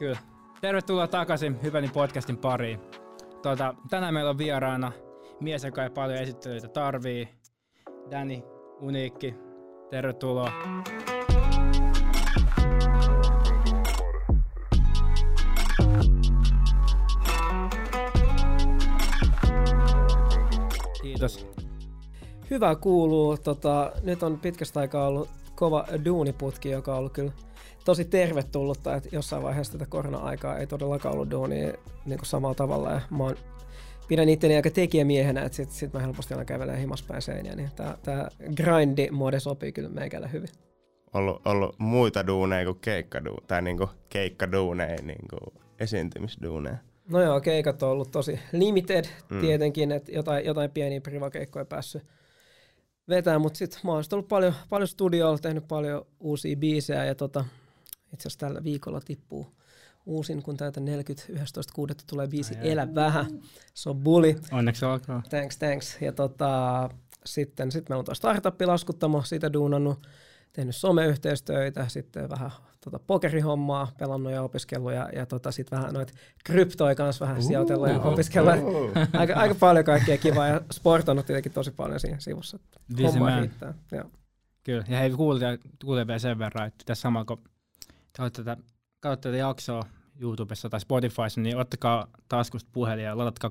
Kyllä. Tervetuloa takaisin Hyväni podcastin pariin. Tuota, tänään meillä on vieraana mies, joka ei paljon esittelyitä tarvii. Danny Uniikki. Tervetuloa. Kiitos. Hyvä kuuluu. Tota, nyt on pitkästä aikaa ollut kova duuniputki, joka on ollut kyllä tosi tervetullutta, että jossain vaiheessa tätä korona-aikaa ei todellakaan ollut duunia niin kuin samalla tavalla. Ja mä oon, pidän itteni aika tekijämiehenä, että sit, sit mä helposti aina kävelen himaspäin seiniä, niin tää, tää grindi-mode sopii kyllä meikälle hyvin. Ollut, ollut muita duuneja kuin keikkaduuneja, tai niinku keikkaduuneja, niinku esiintymisduuneja. No joo, keikat on ollut tosi limited mm. tietenkin, että jotain, jotain pieniä privakeikkoja päässyt vetää, mutta sitten mä oon ollut paljon, paljon studioilla, tehnyt paljon uusia biisejä ja tota, itse asiassa tällä viikolla tippuu uusin, kun täytä 40, 11.6. tulee biisi Ai Elä vähän. Se on bully. Onneksi alkaa. Thanks, thanks. Ja tota, sitten sit meillä on tuo startup-laskuttamo, siitä duunannut, tehnyt someyhteistyötä, sitten vähän tota, pokerihommaa, pelannut ja opiskellut ja, ja tota, sitten vähän noita kryptoja kanssa vähän sijoitellut ja opiskellut. Uh, aika, aika, paljon kaikkea kivaa ja sportannut tietenkin tosi paljon siinä sivussa. Homma riittää. Joo. Kyllä, ja hei kuulee vielä sen verran, että tässä samalla kun katsotte tätä, katsotte tätä jaksoa YouTubessa tai Spotifyssa, niin ottakaa taskusta puhelin ja ladatkaa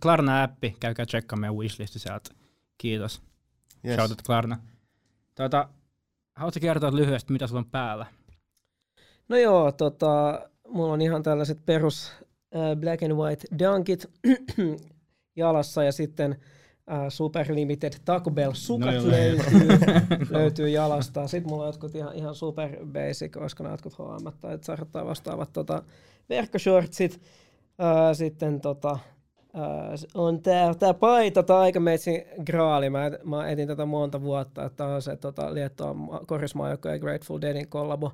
Klarna-appi, käykää tsekkaamaan meidän wishlisti sieltä. Kiitos. Yes. Shoutout Klarna. Tuota, haluatko kertoa lyhyesti, mitä sulla on päällä? No joo, tota, mulla on ihan tällaiset perus äh, black and white dunkit jalassa ja sitten Super Limited Taco Bell sukat no löytyy, löytyy jalasta. Sitten mulla on jotkut ihan, ihan super basic, olisiko nämä jotkut H&M tai Zara tai vastaavat tota, verkkoshortsit. Äh, sitten tota, äh, on tää, tää paita, tää aikameitsin graali. Mä, mä etin tätä monta vuotta, että on se tota, Liettua korismaajoukko ja Grateful Deadin kollabo.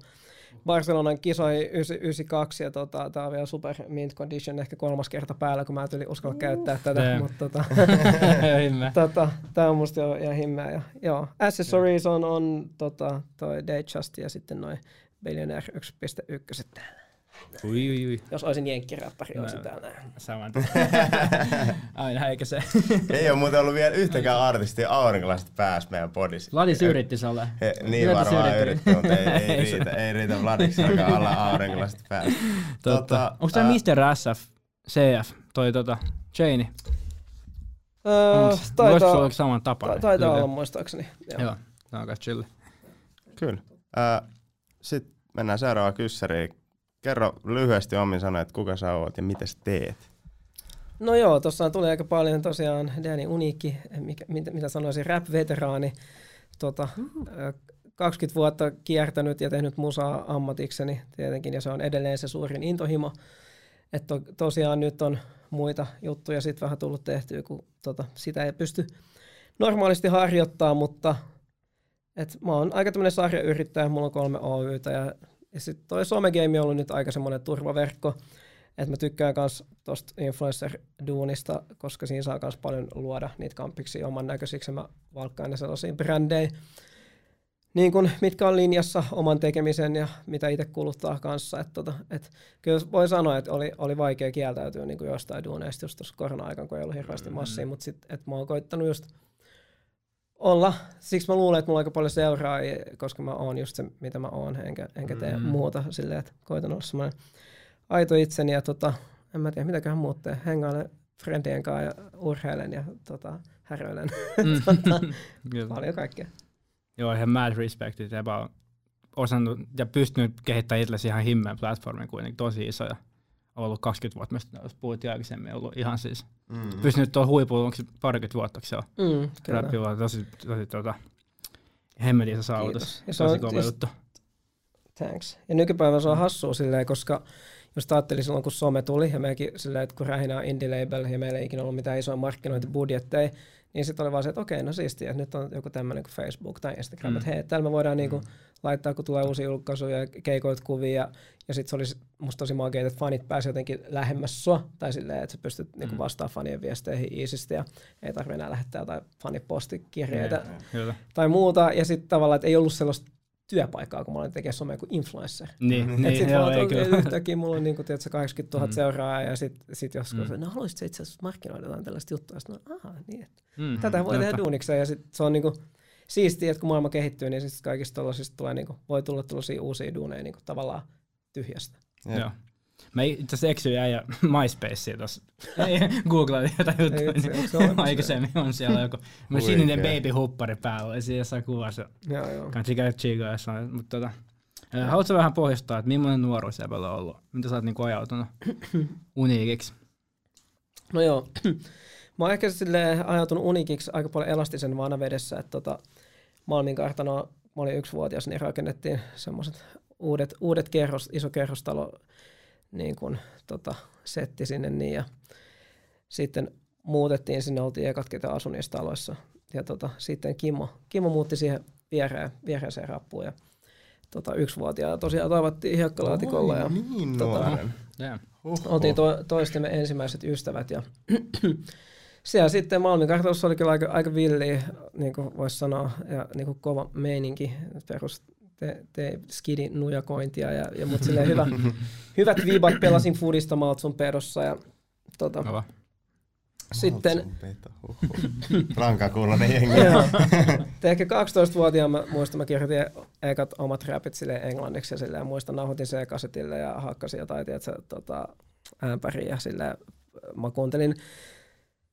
Barcelonan kisoihin 92 ja tota, tää on vielä super mint condition, ehkä kolmas kerta päällä, kun mä en yli uskalla käyttää tätä, Damn. mutta tota, tota, tää on musta jo ihan himmeä. Ja, joo, accessories on, on tota, toi Datejust ja sitten noin Billionaire 1.1 täällä. Ui, ui, ui. Jos olisin jenkkiräppäri, no, olisin täällä. Saman. Aina, eikä se. ei ole muuten ollut vielä yhtäkään artistia aurinkolaiset pääs meidän podissa. Vladis yritti se olla. He, niin Vladis varmaan yritti, mutta ei, ei, riitä, ei riitä Vladiksillakaan olla aurinkolaiset pääs. Tota, tota, Onko tämä Mr. SF, CF, toi tota, Jane? Öö, taitaa, olla saman tapa? Ta, taitaa olla muistaakseni. Joo, Joo tämä on chill. Kyllä. Äh, Sitten mennään seuraavaan kyssäriin kerro lyhyesti omin sanoin, että kuka sä oot ja mitä teet? No joo, tuossa tuli aika paljon tosiaan Danny Uniikki, mikä, mitä, mitä sanoisin, rap-veteraani. Tota, mm. 20 vuotta kiertänyt ja tehnyt musaa ammatikseni tietenkin, ja se on edelleen se suurin intohimo. Että to, tosiaan nyt on muita juttuja sitten vähän tullut tehtyä, kun tota, sitä ei pysty normaalisti harjoittaa, mutta et mä oon aika tämmöinen sarjayrittäjä, mulla on kolme Oytä ja ja sitten toi somegame on ollut nyt aika semmoinen turvaverkko, että mä tykkään myös tuosta influencer-duunista, koska siinä saa myös paljon luoda niitä kampiksi oman näköisiksi. Mä valkkaan ne sellaisiin brändeihin, niin kun, mitkä on linjassa oman tekemisen ja mitä itse kuluttaa kanssa. Et tota, et kyllä voi sanoa, että oli, oli vaikea kieltäytyä niin jostain duuneista just tuossa korona-aikana, kun ei ollut hirveästi massia, mm-hmm. mutta sitten että mä oon koittanut just olla. Siksi mä luulen, että mulla on aika paljon seuraa, koska mä oon just se, mitä mä oon, enkä, enkä tee mm. muuta silleen, että koitan olla semmoinen aito itseni ja tota, en mä tiedä, mitäköhän muut tee. Hengailen friendien kanssa ja urheilen ja tota, häröilen. Mm. tota, paljon kaikkea. Joo, ihan mad respect, että osannut ja pystynyt kehittämään itsellesi ihan himmeen platformin kuitenkin tosi iso ja ollut 20 vuotta, mistä jos puhuttiin aikaisemmin, ollut ihan siis mm. pysynyt tuohon huipulla, onko se parikymmentä vuotta, se on mm, Rappi on tosi, tosi tota, hemmeliä saavutus, ja se tosi kova juttu. Thanks. Ja nykypäivänä se on hassua silleen, koska jos ajattelin silloin, kun some tuli, ja mekin silleen, että kun rähinä on indie label, ja meillä ei ikinä ollut mitään isoja markkinointibudjetteja, niin sitten oli vaan se, että okei, no siistiä, että nyt on joku tämmöinen kuin Facebook tai Instagram, mm. että hei, täällä me voidaan niinku mm. niinku laittaa, kun tulee uusia julkaisuja ja keikoit kuvia, ja sitten se olisi musta tosi makeita, että fanit pääsevät jotenkin lähemmäs sua, tai silleen, että sä pystyt niinku mm. niinku vastaamaan fanien viesteihin iisisti, ja ei tarvitse enää lähettää jotain fanipostikirjeitä yeah, tai muuta, ja sitten tavallaan, että ei ollut sellaista työpaikkaa, kun mä olin tekemään somea kuin influencer. Niin, Et niin sit joo, ei kyllä. yhtäkkiä mulla on niin kuin, tiedätkö, 80 000 Mm. seuraajaa ja sit, sit joskus, Mm. no haluaisit sä itse asiassa markkinoida jotain tällaista juttua? Sitten no, aha, niin, että Mm, tätä voi tehdä duunikseen ja sit se on niinku siistiä, että kun maailma kehittyy, niin siis kaikista tollasista tulee niinku, voi tulla tällaisia uusia duuneja niinku tavallaan tyhjästä. Jep. Joo. Mä itse asiassa eksyin jäi MySpaceen tuossa. Googlailin jotain juttuja, Ei se niin olemassa aikaisemmin on siellä joku Huikea. sininen baby huppari päällä, ja siinä jossain kuvassa. Joo, joo. Kansi käydä chigaa jossain. Mutta tota, haluatko vähän pohjustaa, että millainen nuoruus Ebellä on ollut? Mitä sä oot niinku ajautunut uniikiksi? No joo, mä oon ehkä silleen ajautunut unikiksi aika paljon elastisen vanavedessä, että tota, Malmin kartanoa, mä olin yksivuotias, niin rakennettiin semmoiset uudet, uudet kerros, iso kerrostalo niin kun, tota, setti sinne niin ja sitten muutettiin sinne, oltiin ekat, ketä asui niissä taloissa. Ja tota, sitten Kimmo, Kimmo muutti siihen viereen, viereeseen rappuun ja tota, yksivuotiaana tosiaan toivottiin hiekkalaatikolla ja Oi, niin tota, nuoren. Yeah. Huhhuh. oltiin to, toistemme ensimmäiset ystävät ja siellä sitten Malmin kartanossa oli kyllä aika, aika villiä, niin kuin voisi sanoa, ja niin kuin kova meininki, perus te, te skidi nujakointia, ja, ja mut silleen hyvä, hyvät viibat, pelasin fudista Maltsun pedossa, ja tota, Kova. sitten huhhuh. Rankakuulonen jengi. Joo. Te ehkä 12-vuotiaana mä muistan, mä kirjoitin ekat omat räpit silleen englanniksi ja silleen muistan nauhoitin se kasetille ja hakkasin jotain, tiedätkö, tota, ämpäriä ja silleen mä kuuntelin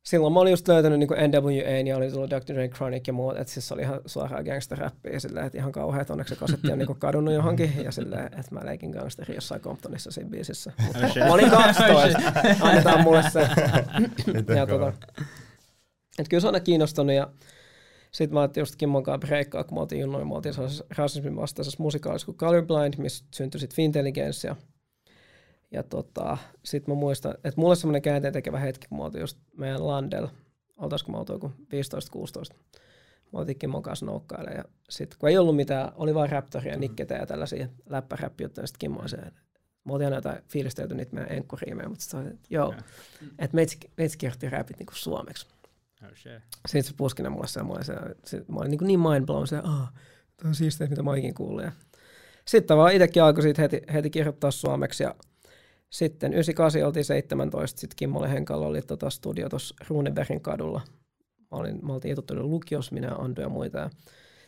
Silloin mä olin just löytänyt niin NWA ja oli tullut Dr. Dre Chronic ja muut, että siis se oli ihan suoraan gangster-räppiä silleen, että ihan kauhean, että onneksi se kasetti on niin kadonnut johonkin ja silleen, että mä leikin gangsteri jossain Comptonissa siinä biisissä. Mutta shit. mä olin 12, annetaan mulle se. Ja tota, et kyllä se on aina kiinnostunut ja sitten mä ajattelin just Kimmon kanssa breikkaa, kun me oltiin junnoin, me oltiin sellaisessa rasismin vastaisessa musikaalissa kuin Colorblind, missä syntyi sitten Fintelligence ja, ja tota, sitten mä muistan, että mulle semmoinen käänteen tekevä hetki, kun me oltiin just meidän Landel, oltaisiko me oltu joku 15-16, me oltiin Kimmon kanssa noukkailemaan ja sitten kun ei ollut mitään, oli vain Raptoria ja Nikketä ja tällaisia läppäräppijuttuja, sitten Kimmo oli se, me oltiin aina jotain fiilistelty niitä meidän enkkuriimejä, mutta sitten että joo, että meitsi, meitsi kirjoitti räpit niinku suomeksi. Oh shit. Sitten se puskinen mulle semmoinen, se, se, mä olin niin, niin mind blown, se, ah, tämä on siistiä, mitä mä ikinä kuullut. Ja sitten vaan itsekin alkoi siitä heti, heti kirjoittaa suomeksi ja sitten 98 oltiin 17, sitten Kimmolle Henkalla oli tota studio tuossa Runebergin kadulla. Mä, olin, mä oltiin ituttunut lukios, minä, Andu ja muita. Ja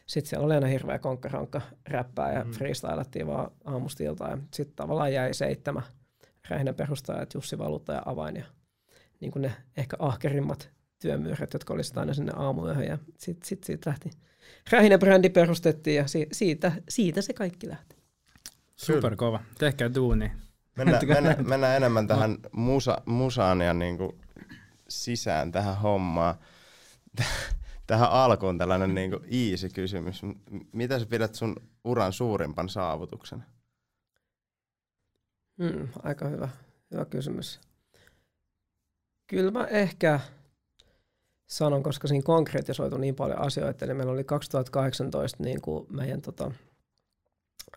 sitten siellä oli aina hirveä konkkarankka räppää ja mm. freestylattiin vaan aamusta iltaan. Ja sitten tavallaan jäi seitsemän rähinän perustajat, Jussi Valuutta ja Avain. Ja niin kuin ne ehkä ahkerimmat työmyyrät, jotka olisivat aina sinne aamuyöhön. Ja sitten sit siitä lähti. Rähinä brändi perustettiin ja si- siitä, siitä se kaikki lähti. Super kova. Tehkää duuni. Mennään, mennään, mennään enemmän tähän musa, musaan ja niinku sisään tähän hommaan. Tähän alkuun tällainen niinku easy kysymys. Mitä sä pidät sun uran suurimpan saavutuksen? Hmm, aika hyvä, hyvä kysymys. Kyllä mä ehkä sanon, koska siinä konkretisoitu niin paljon asioita, eli meillä oli 2018 niin kuin meidän tota,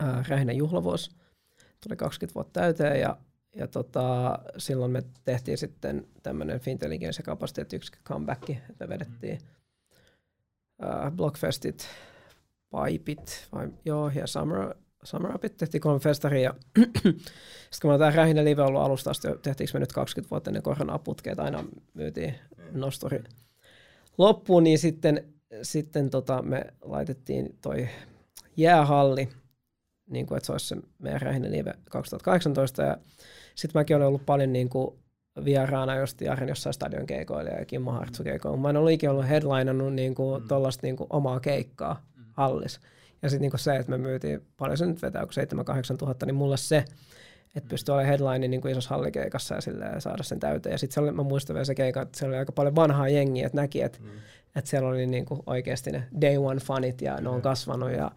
ää, juhlavuosi, tuli 20 vuotta täyteen ja, ja tota, silloin me tehtiin sitten tämmöinen Fintelligence kapasiteettiyksikkö comeback, että me vedettiin ää, Blockfestit, Pipit, vai, joo, ja Summer, Summer Upit, tehtiin kolme festaria ja sitten kun on tämä rähinä live ollut alusta asti, tehtiinkö me nyt 20 vuotta ennen koronaa putkeet, aina myytiin nosturi loppuun, niin sitten, sitten tota me laitettiin toi jäähalli, niin kuin, että se olisi se meidän rähinä live 2018, ja sitten mäkin olen ollut paljon niin kuin vieraana just Jaren jossain stadion keikoilla ja Kimmo Hartsu keikoilla. Mä en ollut ikinä ollut headlinannut niin kuin mm. tollaista niin kuin omaa keikkaa hallis. Ja sitten niin se, että me myytiin, paljon se nyt vetää, kun 7-8 tuhatta, niin mulle se, että pystyy olemaan headline niin kuin isossa hallikeikassa ja, ja saada sen täyteen. Ja sitten mä muistan vielä se keikka, että siellä oli aika paljon vanhaa jengiä, että näki, että, mm. että siellä oli niin kuin oikeasti ne day one fanit ja ne on kasvanut ja,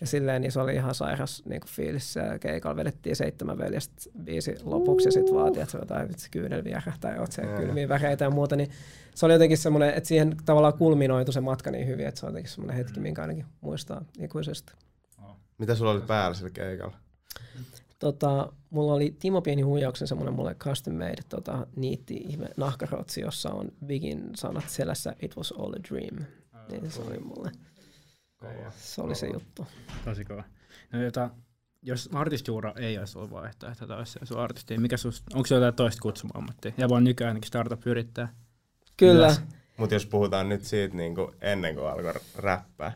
ja silleen, niin se oli ihan sairas niin kuin fiilis. Keikalla vedettiin seitsemän veljestä viisi lopuksi ja sitten vaatii, että se jotain vitsi kyynel vierähtää ja oot siellä kylmiä väreitä ja muuta. Niin se oli jotenkin semmoinen, että siihen tavallaan kulminoitu se matka niin hyvin, että se on jotenkin semmoinen hetki, minkä ainakin muistaa ikuisesti. Mitä sulla oli päällä sillä keikalla? Tota, mulla oli Timo Pieni huijauksen semmoinen mulle custom made tota, niitti ihme nahkarotsi, jossa on Bigin sanat selässä It was all a dream. Niin se oli mulle. Kova. Se oli se juttu. Tosi kova. No, jota, jos artistiura ei olisi ollut vaihtoehto, tai olisi sun artisti, mikä sus, onko se jotain toista kutsumaammattia? Ja vaan nykyään ainakin startup yrittää. Kyllä. Mutta jos puhutaan nyt siitä niin kuin ennen kuin alkoi räppää.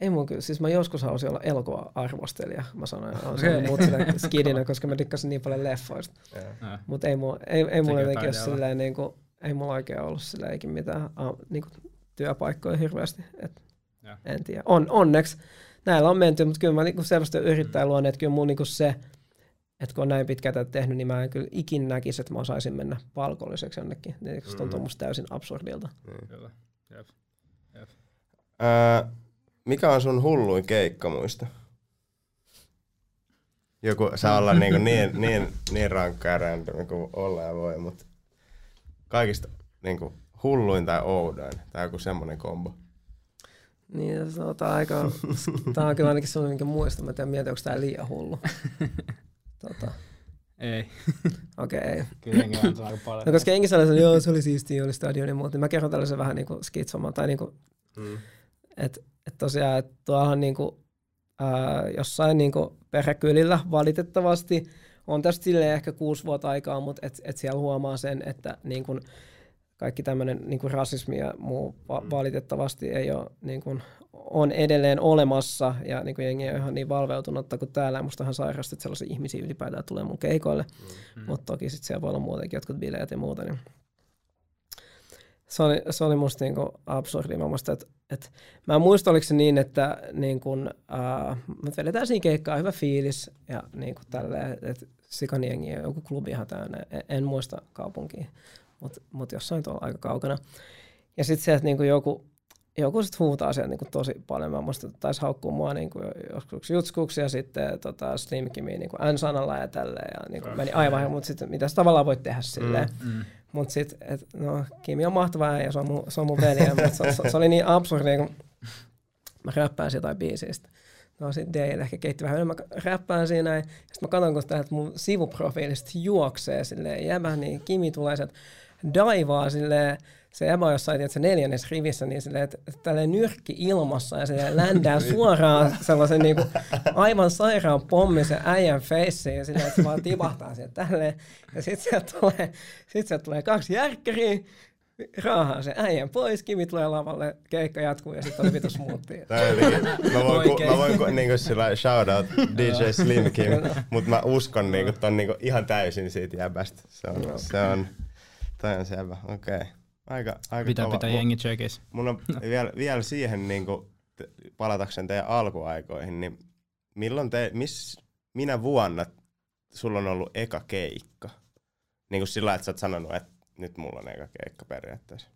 Ei mun kyllä, siis mä joskus halusin olla elokuva-arvostelija. Mä sanoin, että okay. muut sitä skidinä, koska mä dikkasin niin paljon leffoista. Ah. Mutta ei, mulla- ei, ei mulla jotenkin ole silleen, niin kuin, ei mulla oikein ollut silleen mitään a, niin kuin, työpaikkoja hirveästi. Et, Joo. en tiedä. On, onneksi näillä on menty, mutta kyllä mä niin selvästi yrittäjä luon, että kyllä mulla niin se, että kun on näin pitkään tätä tehnyt, niin mä en kyllä ikin näkisi, että mä osaisin mennä palkolliseksi jonnekin. Niin, se tuntuu Mm. musta täysin absurdilta. Kyllä. Jep. Öö, mikä on sun hulluin keikka muista? Joku saa olla niinku niin, niin, niin rankka ja random kuin olla ja voi, mutta kaikista niinku hulluin tai oudoin tai joku semmonen kombo. Niin, se on tää aika, tää on kyllä ainakin sellainen, minkä muistan. Mä en tiedä, mietin, onko tää liian hullu. Tota, Ei. okei, okay, ei. Kyllä on aika paljon. No koska jengi sanoi, että joo, se oli siistiä, oli stadion ja muuta, niin mä kerron tällaisen vähän niin kuin skitsomaan, tai niin kuin, Mm. että et tosiaan, että tuollahan niin kuin, ää, jossain niin kuin perhekylillä valitettavasti on tästä silleen ehkä kuusi vuotta aikaa, mutta et, et siellä huomaa sen, että niin kuin kaikki tämmöinen niin kuin rasismi ja muu va- valitettavasti ei ole, niin kuin, on edelleen olemassa ja niin kuin jengi ole ihan niin valveutunutta kuin täällä. Musta on ihan sairasta, että sellaisia ihmisiä ylipäätään tulee mun keikoille, Mm. mutta toki sitten siellä voi olla muutenkin jotkut bileet ja muuta. Niin se oli, se oli musta niinku absurdi. Mä, muistan, että, että, mä en muista, oliko se niin, että niin kun, äh, me vedetään siinä keikkaa, hyvä fiilis ja niin kuin tälleen, että sikaniengi ja joku klubi ihan täynnä. En, en muista kaupunkia, mutta mut jossain tuolla aika kaukana. Ja sitten sieltä niinku joku, joku sit huutaa sieltä niinku tosi paljon. Mä muistan, että taisi haukkua mua niinku joskus jutskuksi ja sitten tota, Slim Kimi niinku N-sanalla ja tälleen. Ja niinku meni aivan, mutta sitten mitä tavallaan voit tehdä silleen. Mm. Mutta sitten, no, Kimi on mahtava ja se on mun, se on mun veli, mutta se, se, se, oli niin absurdi, kun mä räppään jotain biisistä. No sit Dale ehkä keitti vähän enemmän, mä räppään siinä ja sitten mä katson, kun täältä mun sivuprofiilista juoksee silleen jäbä, niin Kimi tulee sieltä daivaa silleen, se on jossain tiedätkö, neljännes rivissä, niin silleen, että että tälleen nyrkki ilmassa ja se ländää suoraan sellaisen niin kuin, aivan sairaan pommisen äijän feissiin ja silleen, että se vaan tipahtaa sieltä tälleen. Ja sitten sieltä tulee, sit sieltä tulee kaksi järkkäriä, raahaa se äijän pois, Kimi tulee lavalle, keikka jatkuu ja sitten on vitu smoothie. Tää on jotenkin- Mä voin, ku, mä voin ku, niinku sillä shout out DJ Slim Kim, mutta mä uskon niinku ton niinku ihan täysin siitä jäbästä. Se on, se on, toi on selvä, okei. Okay. Aika, aika Pitää kova. pitää jengi checkissä. Mun on vielä, vielä siihen niinku, te- palatakseni teidän alkuaikoihin, niin milloin te, miss, minä vuonna sulla on ollut eka keikka? Niin kuin sillä, että sä oot sanonut, että nyt mulla on eka keikka periaatteessa.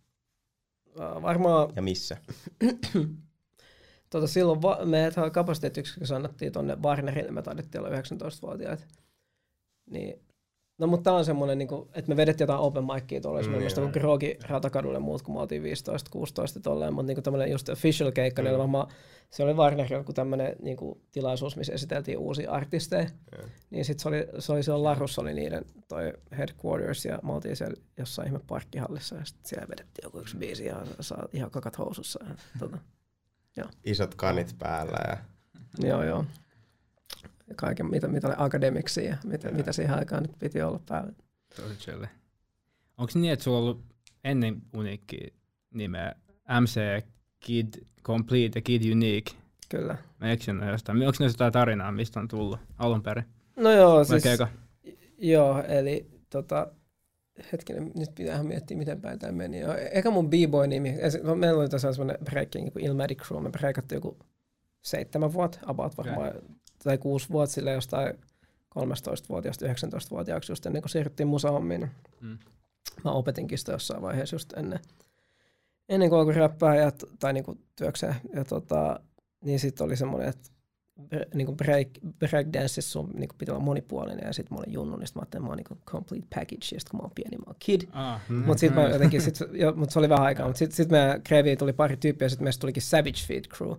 Uh, varmaan Ja missä? tota, silloin va- me kapasiteettiyksikössä annettiin tonne Warnerille, me taidettiin olla 19-vuotiaat. Niin, no mutta tää on semmonen, niinku, että me vedettiin jotain open micia tuolla, esimerkiksi mm, Grogi ratakadulle muut, kun me oltiin 15-16 tolleen, mutta niinku tämmönen just official keikka, mm. niin varmaan, se oli Warner joku tämmönen niinku, tilaisuus, missä esiteltiin uusia artisteja. Joo. Niin sit se oli, se oli siellä Larussa oli niiden toi headquarters ja me oltiin siellä jossain ihme parkkihallissa ja sit siellä vedettiin joku yksi biisi ja saa ihan kakat housussa. Ja, tota. Isot kanit päällä ja Joo, joo. Ja Kaiken, mitä, mitä oli akademiksi ja mitä, mitä siihen aikaan nyt piti olla päällä. Tosi. Onko niin, että sulla on ollut ennen uniikki nimeä MC Kid Complete ja Kid Unique? Kyllä. Mä eksyn jostain. Onko ne jotain tarinaa, mistä on tullut alun perin? No joo, Vai siis, keika? joo, eli tota, hetkinen, nyt pitää miettiä, miten päin tämä meni. Joo, eka mun b-boy-nimi, esi- meillä oli tosiaan semmoinen breaking kuin Ilmatic Crew, me breakattiin joku seitsemän vuotta, about varmaan, tai kuusi vuotta sille jostain 13-vuotiaasta 19-vuotiaaksi just ennen kuin siirryttiin musahommiin. Mm. Mä opetinkin sitä jossain vaiheessa just ennen, ennen kuin alkoi räppää ja, tai niinku työkseen. Ja tota, niin sitten oli semmoinen, että bre- niinku break, breakdanceissa sun niinku piti olla monipuolinen ja sitten mä olin junnu, niin sit mä ajattelin, että mä oon niinku complete package, ja sit kun mä oon pieni, mä oon kid. Ah, Mm. Mutta sitten mä jotenkin, sit, jo, mut se oli vähän aikaa, mutta sitten sit meidän Kreviin tuli pari tyyppiä, sitten meistä tulikin Savage Feed Crew.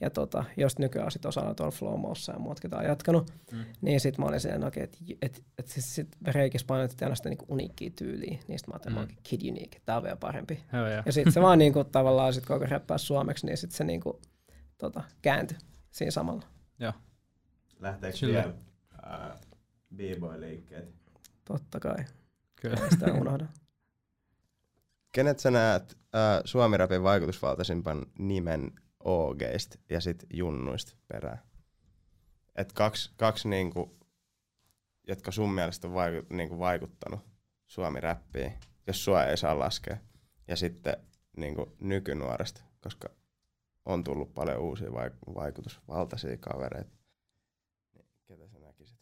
Ja tota, jos nykyään sit osana tuolla Flowmossa ja muut, ketä on jatkanut, Mm. niin sitten mä olin siellä, okay, että et, et, siis sit Reikis painotettiin aina sitä niinku uniikkiä tyyliä, niin sit mä ajattelin, Mm. mm. Kid Unique, tää on vielä parempi. Joo, joo. Ja sitten se vaan niinku, tavallaan sit koko räppää suomeksi, niin sitten se niinku tota, kääntyi siinä samalla. Joo. Lähteekö Kyllä. vielä äh, b-boy-liikkeet? Totta kai. Kyllä. Sitä unohda. Kenet sä näet äh, Suomi-rapin vaikutusvaltaisimpan nimen OGista ja sit junnuista perään? Et kaksi, kaksi niinku, jotka sun mielestä on vaiku, niinku vaikuttanut Suomi-räppiin, jos sua ei saa laskea. Ja sitten niinku nykynuoresta, koska on tullut paljon uusia vaik- vaikutusvaltaisia kavereita. Ketä sä näkisit?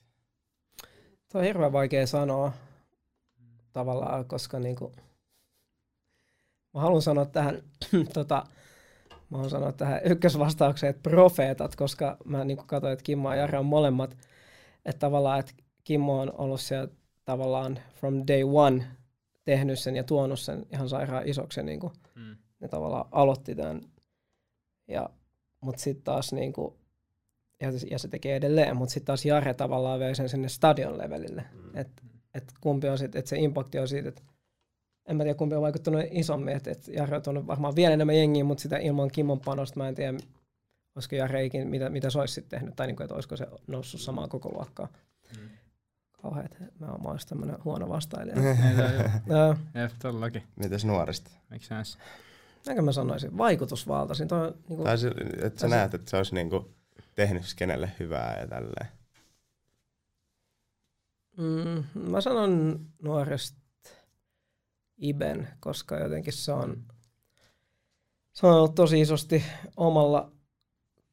Tuo on hirveän vaikea sanoa tavallaan, koska niinku, mä haluan sanoa tähän, tota, mä haluan sanoa tähän ykkösvastaukseen, että profeetat, koska mä niinku katsoin, että Kimmo ja Jare on molemmat, että tavallaan, että Kimmo on ollut siellä tavallaan from day one tehnyt sen ja tuonut sen ihan sairaan isoksi ja niinku, Mm. ne tavallaan aloitti tämän. Ja, mutta sitten taas niinku, ja, se- ja se tekee edelleen, mutta sitten taas Jare tavallaan vei sen sinne stadion levelille. Mm. Että et kumpi on sitten, että se impakti on siitä, että en mä tiedä kumpi on vaikuttanut isommin, että et Jare on tuonut varmaan vielä enemmän jengiä, mutta sitä ilman Kimmon panosta mä en tiedä, olisiko Jareikin, mitä, mitä se olisi sitten tehnyt, tai niinku, että olisiko se noussut samaan koko luokkaan. Mm. Kauheet, mä oon, mä oon tämmönen huono vastailija. Jep, todellakin. Mitäs nuorista? Makes sense. Näinkö mä sanoisin, vaikutusvaltaisin. Toi, on niinku, Tai se, että sä näet, että se olisi niinku tehnyt kenelle hyvää ja tälleen. Mm, mä sanon nuoresta Iben, koska jotenkin se on, se on ollut tosi isosti omalla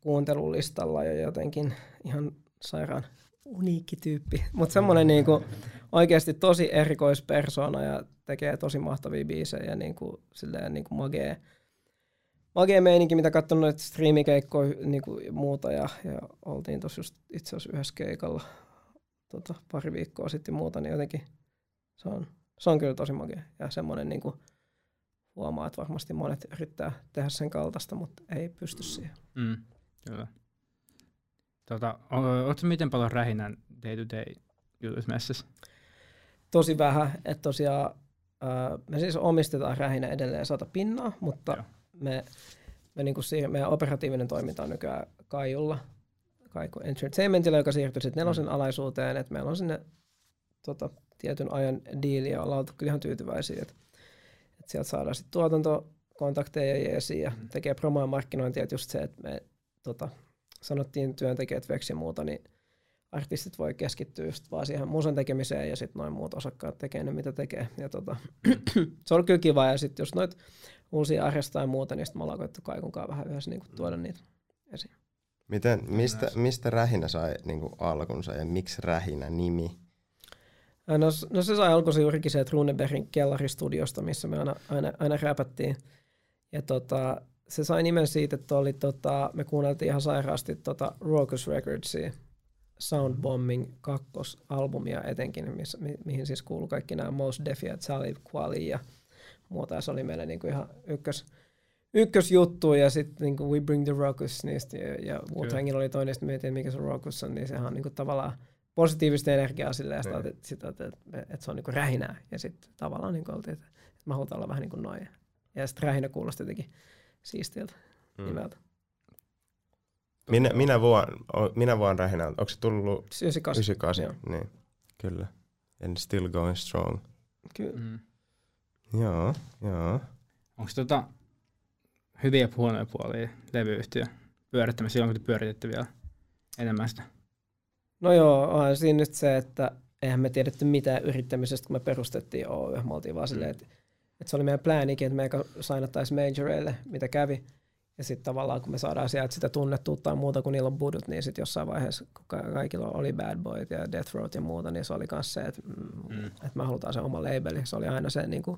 kuuntelulistalla ja jotenkin ihan sairaan uniikki tyyppi. Mutta semmoinen niinku oikeasti tosi erikoispersona ja tekee tosi mahtavia biisejä ja niinku, silleen niinku magee, magee meininki, mitä katsonut noita striimikeikkoja niinku muuta ja, ja oltiin tossa just itse asiassa yhdessä keikalla tota, pari viikkoa sitten muuta, niin jotenkin se on, se on kyllä tosi makea. Ja semmoinen niin kuin, huomaa, että varmasti monet yrittää tehdä sen kaltaista, mutta ei pysty siihen. Mm. Kyllä. Tota, Oletko miten paljon rähinän day-to-day jutuissa messissä? Tosi vähän, että tosiaan me siis omistetaan rähinä edelleen sata pinnaa, mutta Joo. me, me niinku siihen, meidän operatiivinen toiminta on nykyään Kaijulla, Kaiku Entertainmentilla, joka siirtyi sitten nelosen Mm. alaisuuteen, että meillä on sinne tota, tietyn ajan diili ja ollaan oltu kyllä ihan tyytyväisiä, että, että sieltä saadaan sitten tuotantokontakteja ja jeesiä ja Mm. tekee promoa ja markkinointia, että just se, että me tota, sanottiin työntekijät veksi ja muuta, niin artistit voi keskittyä just vaan siihen musan tekemiseen ja sitten noin muut osakkaat tekee ne, mitä tekee. Ja tota, se on kyllä kiva ja sitten jos noit uusia arjesta ja muuta, niin sitten me ollaan koettu kaikunkaan vähän yhdessä niin tuoda niitä esiin. Miten, mistä, mistä Rähinä sai niinku alkunsa ja miksi Rähinä nimi? No, no se sai alkunsa juurikin sieltä Runebergin kellaristudiosta, missä me aina, aina, aina räpättiin. Ja tota, se sai nimen siitä, että oli, tota, me kuunneltiin ihan sairaasti tota Raucous Recordsia, Soundbombing kakkosalbumia etenkin, missä, mi, mihin siis kuuluu kaikki nämä Most Def ja Salib Quali ja muuta. Ja se oli meille niinku ihan ykkös, ykkösjuttu ja sitten niinku We Bring the Raucous niistä ja, ja Wu-Tangilla oli toinen, sitten mietin mikä se Raucous on, niin sehän on niinku tavallaan positiivista energiaa sille ja sitä, Niin. että, sitä, että, että se on niinku rähinää. Ja sitten tavallaan niinku oltiin, että, että mä halutaan olla vähän niin kuin noin. Ja sitten rähinä kuulosti jotenkin siistiltä Mm. nimeltä. Minä, minä, vuon, minä vuonna Rähinä, onko se tullut 98. 98? Joo. Niin, kyllä. And still going strong. Kyllä. Mm. Joo, joo. Onko tota hyviä ja huonoja puolia levyyhtiö pyörittämässä silloin, kun te pyöritätte vielä enemmän sitä? No joo, onhan siinä nyt se, että eihän me tiedetty mitään yrittämisestä, kun me perustettiin Oy. Me oltiin vaan silleen, että, että se oli meidän pläänikin, että me sainattaisiin majoreille, mitä kävi. Ja sitten tavallaan, kun me saadaan sieltä sitä tunnettuutta tai muuta, kun niillä on budut, niin sitten jossain vaiheessa, kun ka- kaikilla oli Bad Boyt ja Death Row ja muuta, niin se oli myös se, että, mm. Mm. että me halutaan se oma labeli. Se oli aina se niin kuin,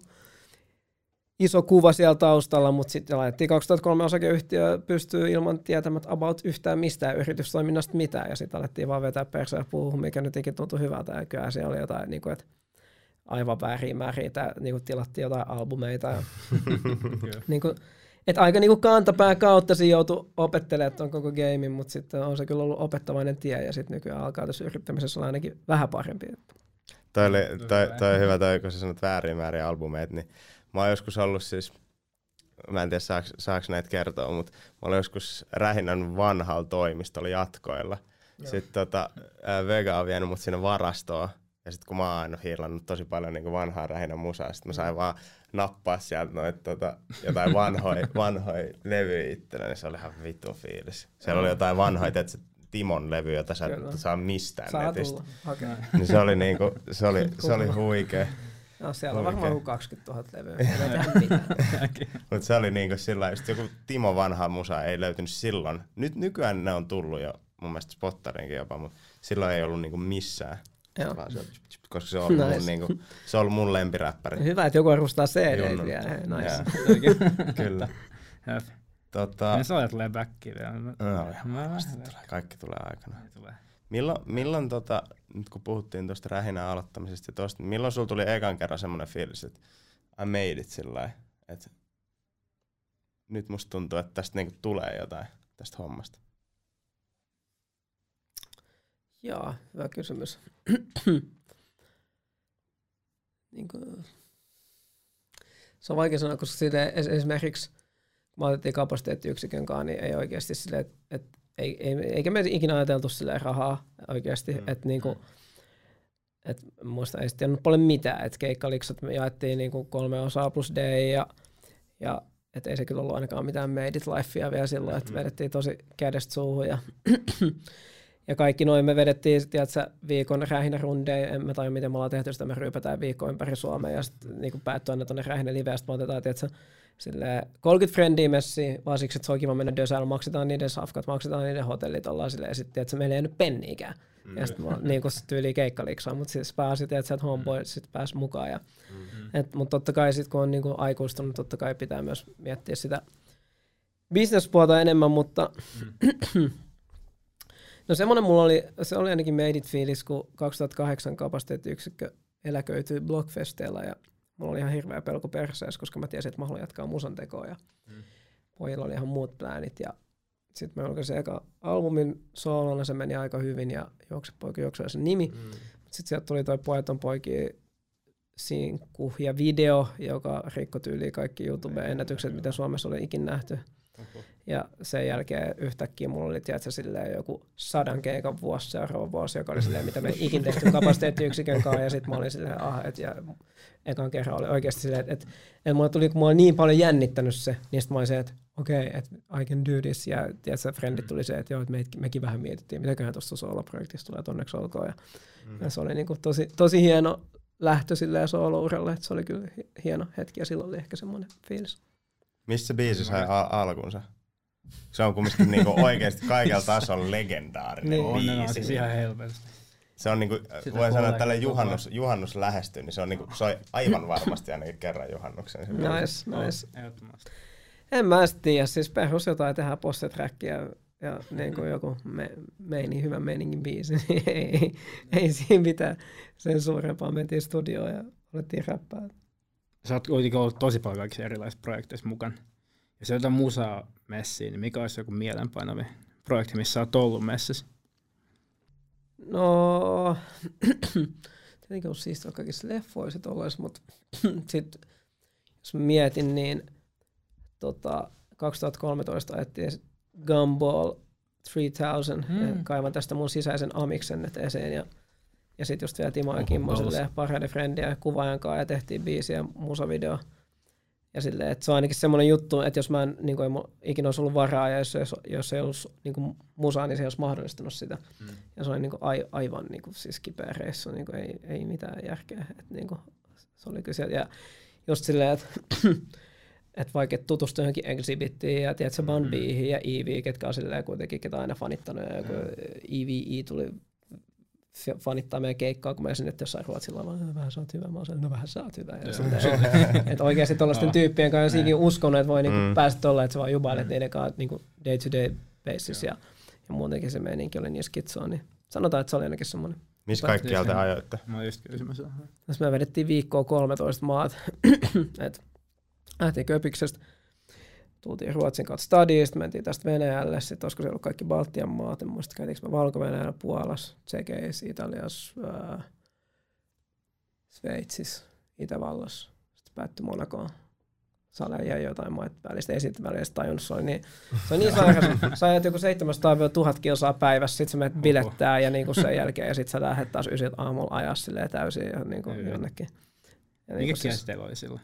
iso kuva siellä taustalla, mutta sitten laitettiin 2003 osakeyhtiö pystyy ilman tietämät about yhtään mistään yritystoiminnasta mitään, ja sitten alettiin vaan vetää perseä puuhun, mikä nyt ikinä tuntui hyvältä, ja kyllä siellä oli jotain, niin kuin, että aivan vääriä määriä, niin kuin tilattiin jotain albumeita, ja niin kuin, et aika niin kuin kantapään kautta siinä joutui opettelemaan tuon koko gamein, mutta sitten on se kyllä ollut opettavainen tie, ja sitten nykyään alkaa tässä yrittämisessä olla ainakin vähän parempi. Toi, oli, Hyvä. toi, toi on hyvä, toi, kun sä sanot väärin määriä albumeita, niin mä oon joskus ollut siis mä en tiedä saaks, saaks näitä kertoa, mutta mä olin joskus Rähinän vanhalla toimistolla jatkoilla. Joo. Sitten tota, Vega on vienyt mut sinne varastoon. Ja sitten kun mä oon aina hiilannut tosi paljon niin vanhaa Rähinän musaa, sitten mä sain vaan nappaa sieltä noit, tota, jotain vanhoja vanhoi levyjä itsellä, niin se oli ihan vitu fiilis. Siellä oli jotain vanhoja, että Timon levy, jota sä et saa mistään saa netistä. Okay. Niin se oli, niinku, se oli, se oli huikea. No siellä on varmaan 20 000 levyä. Mutta se oli niinku sillä just joku Timo vanha musa ei löytynyt silloin. Nyt nykyään ne on tullut jo mun mielestä spottarinkin jopa, mutta silloin ei ollut niinku missään. Joo. Vaan se, koska se on, ollut nice. mun, niinku, se on ollut mun lempiräppäri. Hyvä, että joku arvostaa cd vielä. Nice. Kyllä. Tota... Ne sojat tulee backiin vielä. No, varmasti tulee. Kaikki tulee aikana. Tulee. Milloin, milloin tota, nyt kun puhuttiin tuosta rähinän aloittamisesta ja tosta, milloin sulla tuli ekan kerran semmoinen fiilis, että I made it sillä että nyt musta tuntuu, että tästä niinku tulee jotain tästä hommasta? Joo, hyvä kysymys. niin kuin, se on vaikea sanoa, koska siitä esimerkiksi kun me otettiin kapasiteettiyksikön kanssa, niin ei oikeasti sille, että et, ei, ei, eikä me ikinä ajateltu sille rahaa oikeasti, mm. että niinku, et muista ei sitten paljon mitään, että keikkaliksat me jaettiin niinku kolme osaa plus D ja, ja et ei se kyllä ollut ainakaan mitään made it lifea vielä silloin, että mm. vedettiin tosi kädestä suuhun ja Ja kaikki noin me vedettiin tiedätkö, viikon rähinärundeja, en mä tajua miten me ollaan tehty sitä, me ryypätään viikko ympäri Suomea ja sitten niin päättyy aina tuonne rähinä live, ja sitten me otetaan tiedätkö, sille 30 friendiä messi, vaan siksi, että se on kiva mennä Dösällä, maksetaan niiden safkat, maksetaan niiden hotellit, ollaan silleen, sitten että meillä ei nyt penniikään. Mm. Ja sitten niin kuin tyyli keikkaliksaa, mutta siis pääsi, että että homeboy sitten pääsi mukaan. Ja, mm-hmm. mutta totta kai sitten kun on niin kuin aikuistunut, totta kai pitää myös miettiä sitä bisnespuolta enemmän, mutta mm. No semmoinen mulla oli, se oli ainakin made it fiilis, kun 2008 kapasiteettiyksikkö eläköityi Blockfesteilla ja mulla oli ihan hirveä pelko perseessä, koska mä tiesin, että mä haluan jatkaa musan tekoa ja mm. pojilla oli ihan muut pläänit ja sitten mä julkaisin eka albumin soolona, se meni aika hyvin ja Juokse poiki juokse sen nimi. Mm. Sitten sieltä tuli toi Pojat on poiki sinkku ja video, joka rikkoi tyyliin kaikki YouTube-ennätykset, mitä Suomessa oli ikin nähty. Okay. Ja sen jälkeen yhtäkkiä mulla oli tiedätkö, silleen joku sadan keikan vuosi seuraava vuosi, joka oli silleen, mitä me ikin tehty kapasiteettiyksikön kanssa. Ja sitten mä olin silleen, ah, et, ja ekan kerran oli oikeasti silleen, että et, et mulla tuli, kun mulla oli niin paljon jännittänyt se, niin sitten mä olin se, että okei, okay, että I can do this. Ja tiedätkö, frendit tuli se, että joo, että me, mekin vähän mietittiin, mitäköhän tuossa solo-projektista tulee, että onneksi olkoon. Ja, mm. ja se oli niin kuin tosi, tosi hieno lähtö silleen solo että se oli kyllä hieno hetki ja silloin oli ehkä semmoinen fiilis. Missä biisi sai al- alkunsa? Se on kumminkin niinku oikeasti kaikella tasolla legendaarinen niin, biisi. On, siis ihan helposti. Se on niinku, voi sanoa, että tälle juhannus, juhannus lähestyy, niin se on niinku, soi aivan varmasti ainakin kerran juhannuksen. Se nice, nice. En mä edes tiedä, siis perus jotain tehdään postetrackia ja niin kuin joku me, meini, hyvä meiningin biisi, niin ei, ei siinä mitään sen suurempaa. Mentiin studioon ja alettiin räppää. Sä oot kuitenkin ollut tosi paljon kaikissa erilaisissa projekteissa mukana. Ja se on musaa messiin, niin mikä olisi joku mielenpainovi projekti, missä olet ollut messissä? No, tietenkin on siistiä, kaikissa leffoissa olisi, mutta sitten jos mietin, niin tota, 2013 ajettiin Gumball 3000 hmm. ja kaivan tästä mun sisäisen amiksen esiin ja, ja sitten just vielä Timo ja Kimmo parhaiden frendiä kuvaajan kanssa ja tehtiin biisi ja musavideo. Ja sille, että se on ainakin semmoinen juttu, että jos mä en niin kuin, ei ikinä olisi ollut varaa ja jos, jos, jos ei ollut niin kuin, musaa, niin se ei olisi mahdollistanut sitä. Mm. Ja se oli niin kuin, a, aivan niin kuin, siis kipeä reissu, niin kuin, ei, ei mitään järkeä. Et, niin kuin, se oli kyllä Ja just silleen, että et vaikka et tutustu johonkin Exhibittiin ja tiedätkö, Banbiihin mm. ja Eevee, ketkä on silleen kuitenkin, ketä aina fanittanut ja joku mm. EVE tuli fanittaa meidän keikkaa, kun mä sinne jossain Ruotsilla, vaan vähän sä oot hyvä, mä oon no vähän sä oot hyvä. Ja että oikeasti tuollaisten tyyppien kanssa on uskonut, että voi niinku mm. päästä tuolla, että se vaan jubailet mm. niiden kanssa niinku day to day basis ja, ja muutenkin se meininki oli niin skitsoa, niin sanotaan, että se oli ainakin semmoinen. Missä kaikkialta ajoitte? Mä just kysymässä. Tässä me vedettiin viikkoa 13 maat, että lähtiin Köpiksestä tultiin Ruotsin kautta stadiin, sitten mentiin tästä Venäjälle, sitten olisiko se ollut kaikki Baltian maat, en muista käytiinkö me Valko-Venäjällä, Puolassa, Tsekeis, Italiassa, ää, Sveitsissä, Itävallassa, sitten päättyi Monakoon. sale ja jotain muita välistä. Ei sitten välistä tajunnut, se oli niin, se oli niin sairas. Sä ajat joku 700-1000 kilsaa päivässä, sit sä menet bilettää ja niin sen jälkeen ja sit sä lähdet taas ysit aamulla ajaa silleen täysin ja niin kuin jonnekin. Ja niin Mikä siis, teillä oli silloin?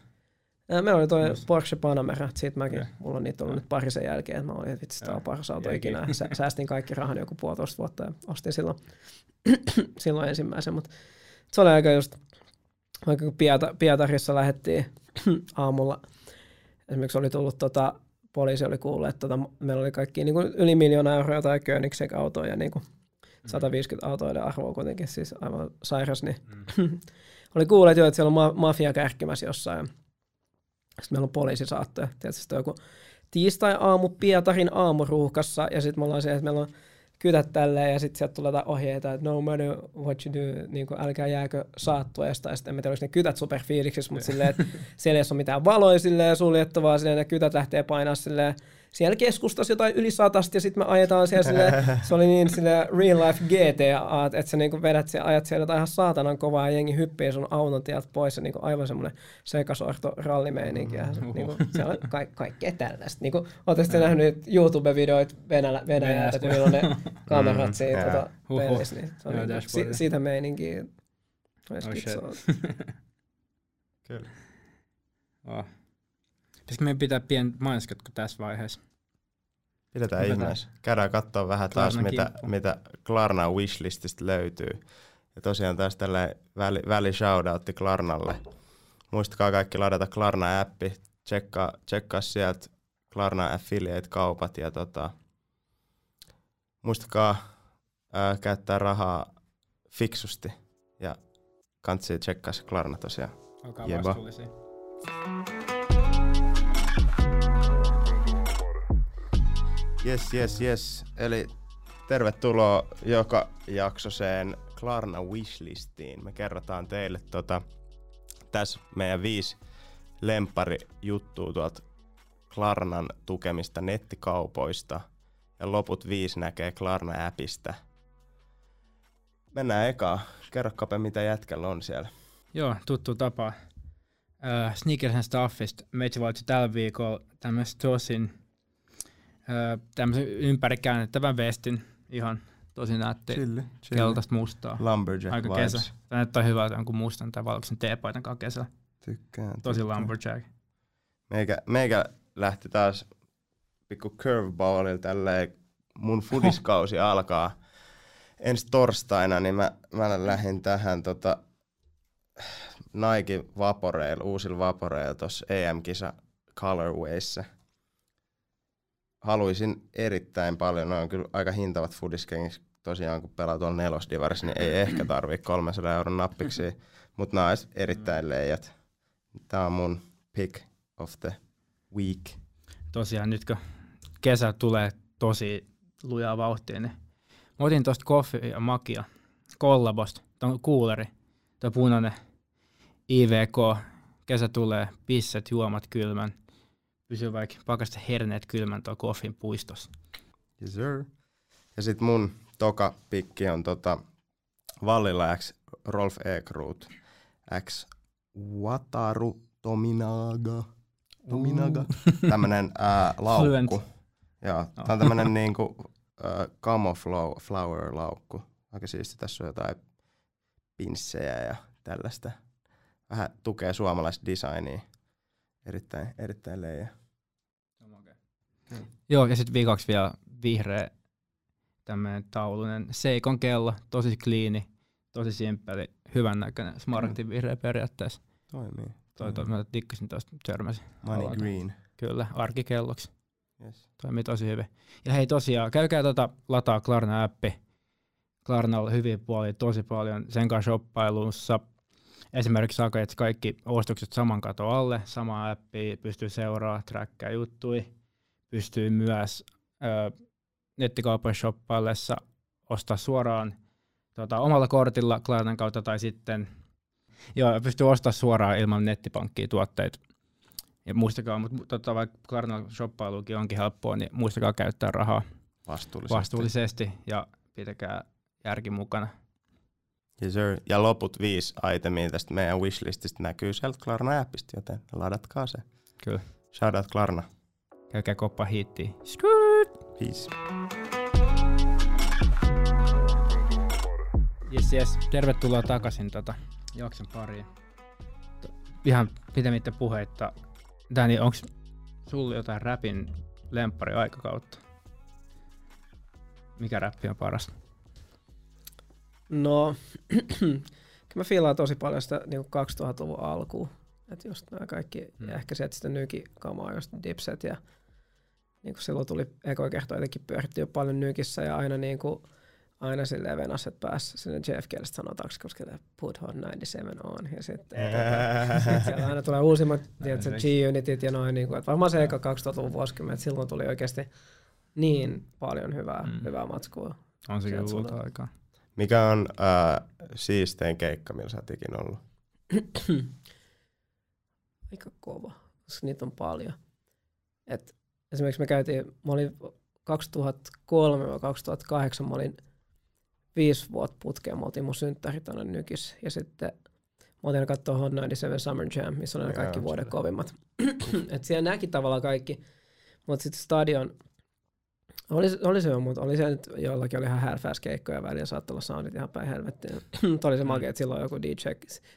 Meillä oli toi Porsche Panamera, siitä mäkin, okay. mulla on niitä ollut nyt pari sen jälkeen, että mä olin, että vitsi, tämä on paras auto ikinä. Sä, säästin kaikki rahan joku puolitoista vuotta ja ostin silloin, silloin ensimmäisen, mutta se oli aika just, vaikka kun Pieta, Pietarissa lähdettiin aamulla, esimerkiksi oli tullut tota, poliisi oli kuullut, että tota, meillä oli kaikki niin kuin yli miljoona euroa tai Koenigsegg-autoja, niin kuin 150 autoiden arvoa kuitenkin, siis aivan sairas, niin mm. oli kuullut jo, että siellä on ma- mafia kärkkimässä jossain. Sitten meillä on poliisisaattoja. Tietysti joku tiistai-aamu Pietarin aamuruuhkassa ja sitten me ollaan se, että meillä on kytät tälleen ja sitten sieltä tulee jotain ohjeita, että no matter what you do, niin kuin, älkää jääkö saattueesta. Ja sitten en tiedä, oliko ne kytät superfiiliksissä, mutta silleen, että siellä ei ole mitään valoja silleen suljettavaa, silleen ne kytät lähtee painaa silleen siellä keskustassa jotain yli satasta ja sitten me ajetaan siellä sille, se oli niin sille real life GTA, että sä niinku vedät siellä, ajat siellä jotain ihan saatanan kovaa ja jengi hyppii sun auton tieltä pois ja niinku aivan semmoinen sekasorto rallimeininki ja mm, niinku, se on ka- kaikkea tällaista. Niinku, Oletko sitten nähnyt YouTube-videoita Venäjä, Venäjältä, kun niillä on ne kamerat siinä mm, tota, pelissä, niin se on niinku, si- siitä meininkiä. Oh, Kyllä. Oh. Pitäisikö meidän pitää pien mainoskatko tässä vaiheessa? Pidetään ihmeessä. Käydään katsoa vähän taas, Klarna mitä, mitä Klarna wishlististä löytyy. Ja tosiaan taas tällä väli, väli shoutoutti Klarnalle. Muistakaa kaikki ladata Klarna-appi, tsekkaa, tsekkaa sieltä Klarna affiliate-kaupat ja tota, muistakaa ää, käyttää rahaa fiksusti ja kansi tsekkaa se Klarna tosiaan. Olkaa vastuullisia. Yes, yes, yes. Eli tervetuloa joka jaksoseen Klarna Wishlistiin. Me kerrotaan teille tota, tässä meidän viisi lempari juttua tuolta Klarnan tukemista nettikaupoista ja loput viisi näkee Klarna-appista. Mennään eka. Kerro Kape, mitä jätkällä on siellä. Joo, tuttu tapa. Uh, Sneakers and Stuffista. Valitsi tällä viikolla tämmöistä tosin tämmöisen ympärikäännettävän vestin, ihan tosi nätti, chilli, chilli. keltaista mustaa. Lumberjack Aika vibes. kesä. Tämä näyttää hyvältä jonkun mustan tai valkoisen teepaitan kanssa kesällä. Tykkään. Tosi tykkään. lumberjack. Meikä, meikä lähti taas pikku curveballilla tälleen, mun fudiskausi alkaa ensi torstaina, niin mä, mä lähdin tähän tota, Nike Vaporeilla, uusilla Vaporeilla tuossa EM-kisa Colorwayssa – haluaisin erittäin paljon, ne on kyllä aika hintavat foodiskengit, tosiaan kun pelaa tuolla nelosdivarissa, niin ei ehkä tarvii 300 euron nappiksi, mutta nämä olisi erittäin leijät. Tämä on mun pick of the week. Tosiaan nyt kun kesä tulee tosi lujaa vauhtia, niin mä otin tuosta Coffee ja Makia. Kollabosta, tuon kuuleri, tuo punainen IVK, kesä tulee, pisset, juomat kylmän, pysyy vaikka pakasta herneet kylmän tuo koffin puistossa. Yes sir. Ja sitten mun toka pikki on tota Vallilla X Rolf Ekrut X Wataru Tominaga. Tominaga. Uh. Tämmönen ää, laukku. Joo, oh. tää on tämmönen niinku äh, camouflower laukku. Aika siisti. Tässä on jotain pinssejä ja tällaista. Vähän tukee suomalaista designia erittäin, erittäin leijä. Okay. Hmm. Joo, ja sitten viikoksi vielä vihreä tämmöinen taulunen Seikon kello, tosi kliini, tosi simppeli, hyvän näköinen, smaragdin hmm. vihreä periaatteessa. Toimii. Toi, toi, mä tikkasin tuosta, törmäsin. Money Aloitan. green. Kyllä, arkikelloksi. Yes. Toimii tosi hyvin. Ja hei tosiaan, käykää tota lataa Klarna-appi. Klarnalla hyviä puolia tosi paljon. Sen kanssa shoppailussa Esimerkiksi saako, että kaikki ostokset saman kato alle, sama appi, pystyy seuraamaan, trackaa juttui, pystyy myös ö, nettikaupoissa shoppaillessa ostaa suoraan tota, omalla kortilla Klarnan kautta tai sitten joo, pystyy ostaa suoraan ilman nettipankkia tuotteita. Ja muistakaa, mutta tota, vaikka Klarnan shoppailukin onkin helppoa, niin muistakaa käyttää rahaa vastuullisesti, vastuullisesti ja pitäkää järki mukana. Yes sir. Ja loput viisi itemia tästä meidän wishlististä näkyy sieltä Klarna appista, joten ladatkaa se. Kyllä. Shoutout Klarna. Käykää koppa hiittiin. Peace. Yes, yes. Tervetuloa takaisin tota jakson pariin. Ihan pitemmittä puheitta. Danny, onks sulla jotain räpin lemppari aikakautta? Mikä räppi on parasta? No, kyllä mä fiilaan tosi paljon sitä niin 2000-luvun alkuun. Että just nämä kaikki, Mm. mm. ja ehkä sieltä sitten nykikamaa, just dipset ja niin kuin silloin tuli ekoja kertoa jotenkin pyöritty jo paljon nykissä ja aina niin kuin, aina silleen venas, että pääsi sinne JFKlle sanotaanko, koska put hot 97 on. Ja sitten tota, sit siellä aina tulee uusimmat tiedätkö, G-Unitit ja noin. Niin kuin, että varmaan se eka 2000-luvun vuosikymmen, että silloin tuli oikeasti niin paljon hyvää, Mm. hyvää matskua. On se kyllä aikaa. Mikä on äh, siistein keikka, millä sä oot ikinä ollut? aika kova, koska niitä on paljon. Et esimerkiksi me käytiin, mä olin 2003-2008, mä olin viisi vuotta putkeen, mä oltiin mun synttäri tonne nykis, ja sitten mä oltiin katsoa Hot 97 Summer Jam, missä oli ne kaikki vuoden kovimmat. Et siellä näki tavallaan kaikki, mutta sitten stadion, oli, oli se jo, mutta oli se nyt jollakin oli ihan hälfääs keikkoja välillä, saattoi olla soundit ihan päin helvettiin. Mutta oli se Mm. makea, että silloin joku DJ,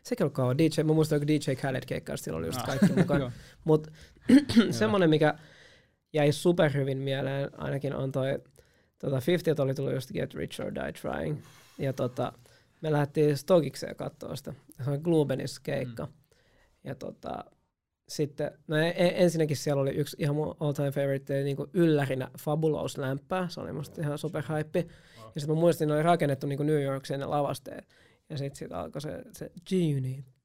sekin oli kauan, DJ, mä muistan joku DJ Khaled keikka, silloin oli just Ah, kaikki mukaan. Mutta semmoinen, mikä jäi superhyvin mieleen ainakin on toi, tota 50 oli tullut just Get Rich or Die Trying. Ja tota, me lähdettiin Stogikseen katsoa sitä. Se on Glubenis keikka. Mm. Ja tota, sitten, no ensinnäkin siellä oli yksi ihan mun all time favorite, niin kuin yllärinä Fabulous lämpää. Se oli musta ihan super hype. Ja sitten mä muistin, ne oli rakennettu niin kuin New York sinne lavasteet. Ja sitten sit alkoi se, se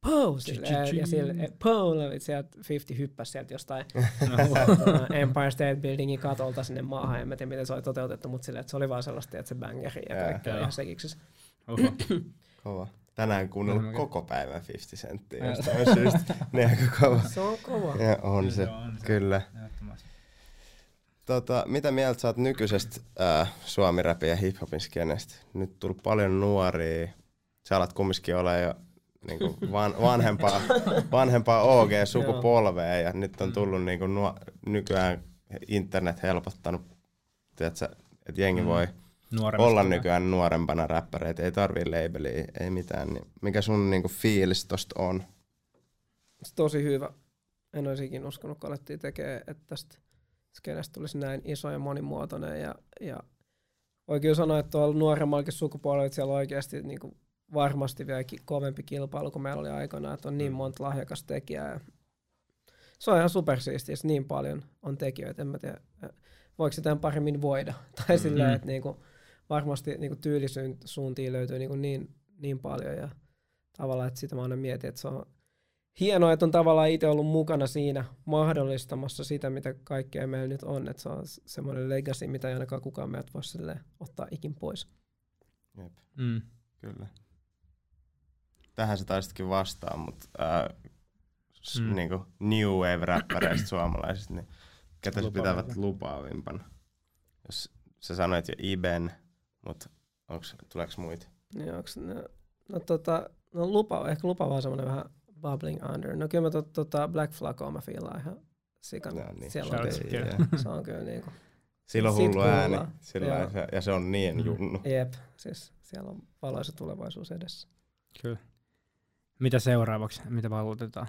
Pow! silleen, Ja sille, Pow! Sieltä 50 hyppäsi sieltä jostain tota, Empire State Buildingin katolta sinne maahan. En mä tiedä, miten se oli toteutettu, mutta silleen, että se oli vaan sellaista, että se bangeri ja Joo. ihan sekiksissä. Oho. Kova. Tänään kuunnellut Kyllä. koko päivän 50 senttiä jostain syystä. Niin aika kova. Se on kova. Ja on se, on se. kyllä. Tota, mitä mieltä sä oot nykyisestä äh, suomi-räpin ja hiphopin skenestä? Nyt tullut paljon nuoria. Sä alat kumminkin olla jo niinku van, vanhempaa, vanhempaa OG-sukupolvea ja nyt on tullut niinku nuo, nykyään internet helpottanut, tiedätkö, että jengi Mm. Voi Nuoremmasta olla nykyään nuorempana räppäreitä, ei tarvii labeliä, ei mitään. Niin mikä sun niinku fiilis tosta on? Se tosi hyvä. En olisi ikinä uskonut, kun alettiin tekemään, että tästä skenestä tulisi näin iso ja monimuotoinen. Ja, ja voi kyllä sanoa, että tuolla nuoremmallakin sukupolvella että siellä on oikeasti niin kuin varmasti vielä kovempi kilpailu kuin meillä oli aikoinaan, että on niin Mm. monta lahjakasta tekijää. Ja se on ihan supersiistiä, niin paljon on tekijöitä. En mä tiedä, voiko sitä paremmin voida. Tai Mm. silleen, että niin kuin varmasti niin kuin tyylisuuntiin löytyy niin, kuin niin, niin paljon. Ja tavallaan, että sitä mä aina mietin, että se on hienoa, että on tavallaan itse ollut mukana siinä mahdollistamassa sitä, mitä kaikkea meillä nyt on. Että se on semmoinen legacy, mitä ei ainakaan kukaan meiltä voi silleen ottaa ikin pois. Jep, Mm. kyllä. Tähän sä taisitkin vastaan, mutta äh, Mm. niinku new wave-räppäreistä suomalaisista, niin ketä pitävät lupaavimpana? Jos sä sanoit jo Iben, mutta onks, tuleeko muita? Niin onks ne, no tota, no lupa, ehkä lupa vaan semmoinen vähän bubbling under. No kyllä mä to, tota Black Flagoa mä fiilaan ihan sikan. No niin. Siellä on kyllä. Yeah. se on kyllä niinku, Sillä on hullu ääni, sillä ja se, ja se on niin Mm. junnu. jep, siis siellä on valoisa tulevaisuus edessä. Kyllä. Mitä seuraavaksi? Mitä vallotetaan?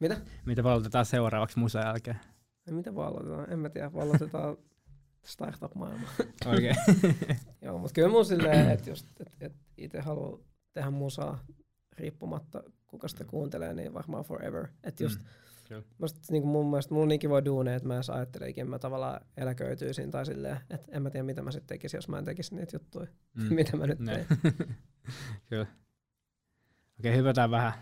Mitä? Mitä vallotetaan seuraavaksi musan jälkeen? Ja mitä vallotetaan? En mä tiedä, vallotetaan startup-maailmaa. Oikein. Joo, mutta kyllä mun silleen, että just, et, et itse haluaa tehdä musaa riippumatta kuka sitä kuuntelee, niin varmaan forever. Että just, Mm, musta, niin kuin mun mielestä mulla on niin kiva duune, että mä edes ajatteleekin, mä tavallaan eläköityisin tai silleen, että en mä tiedä mitä mä sitten tekisin, jos mä en tekisi niitä juttuja, Mm. mitä mä nyt teen. Kyllä. Okei, hypätään vähän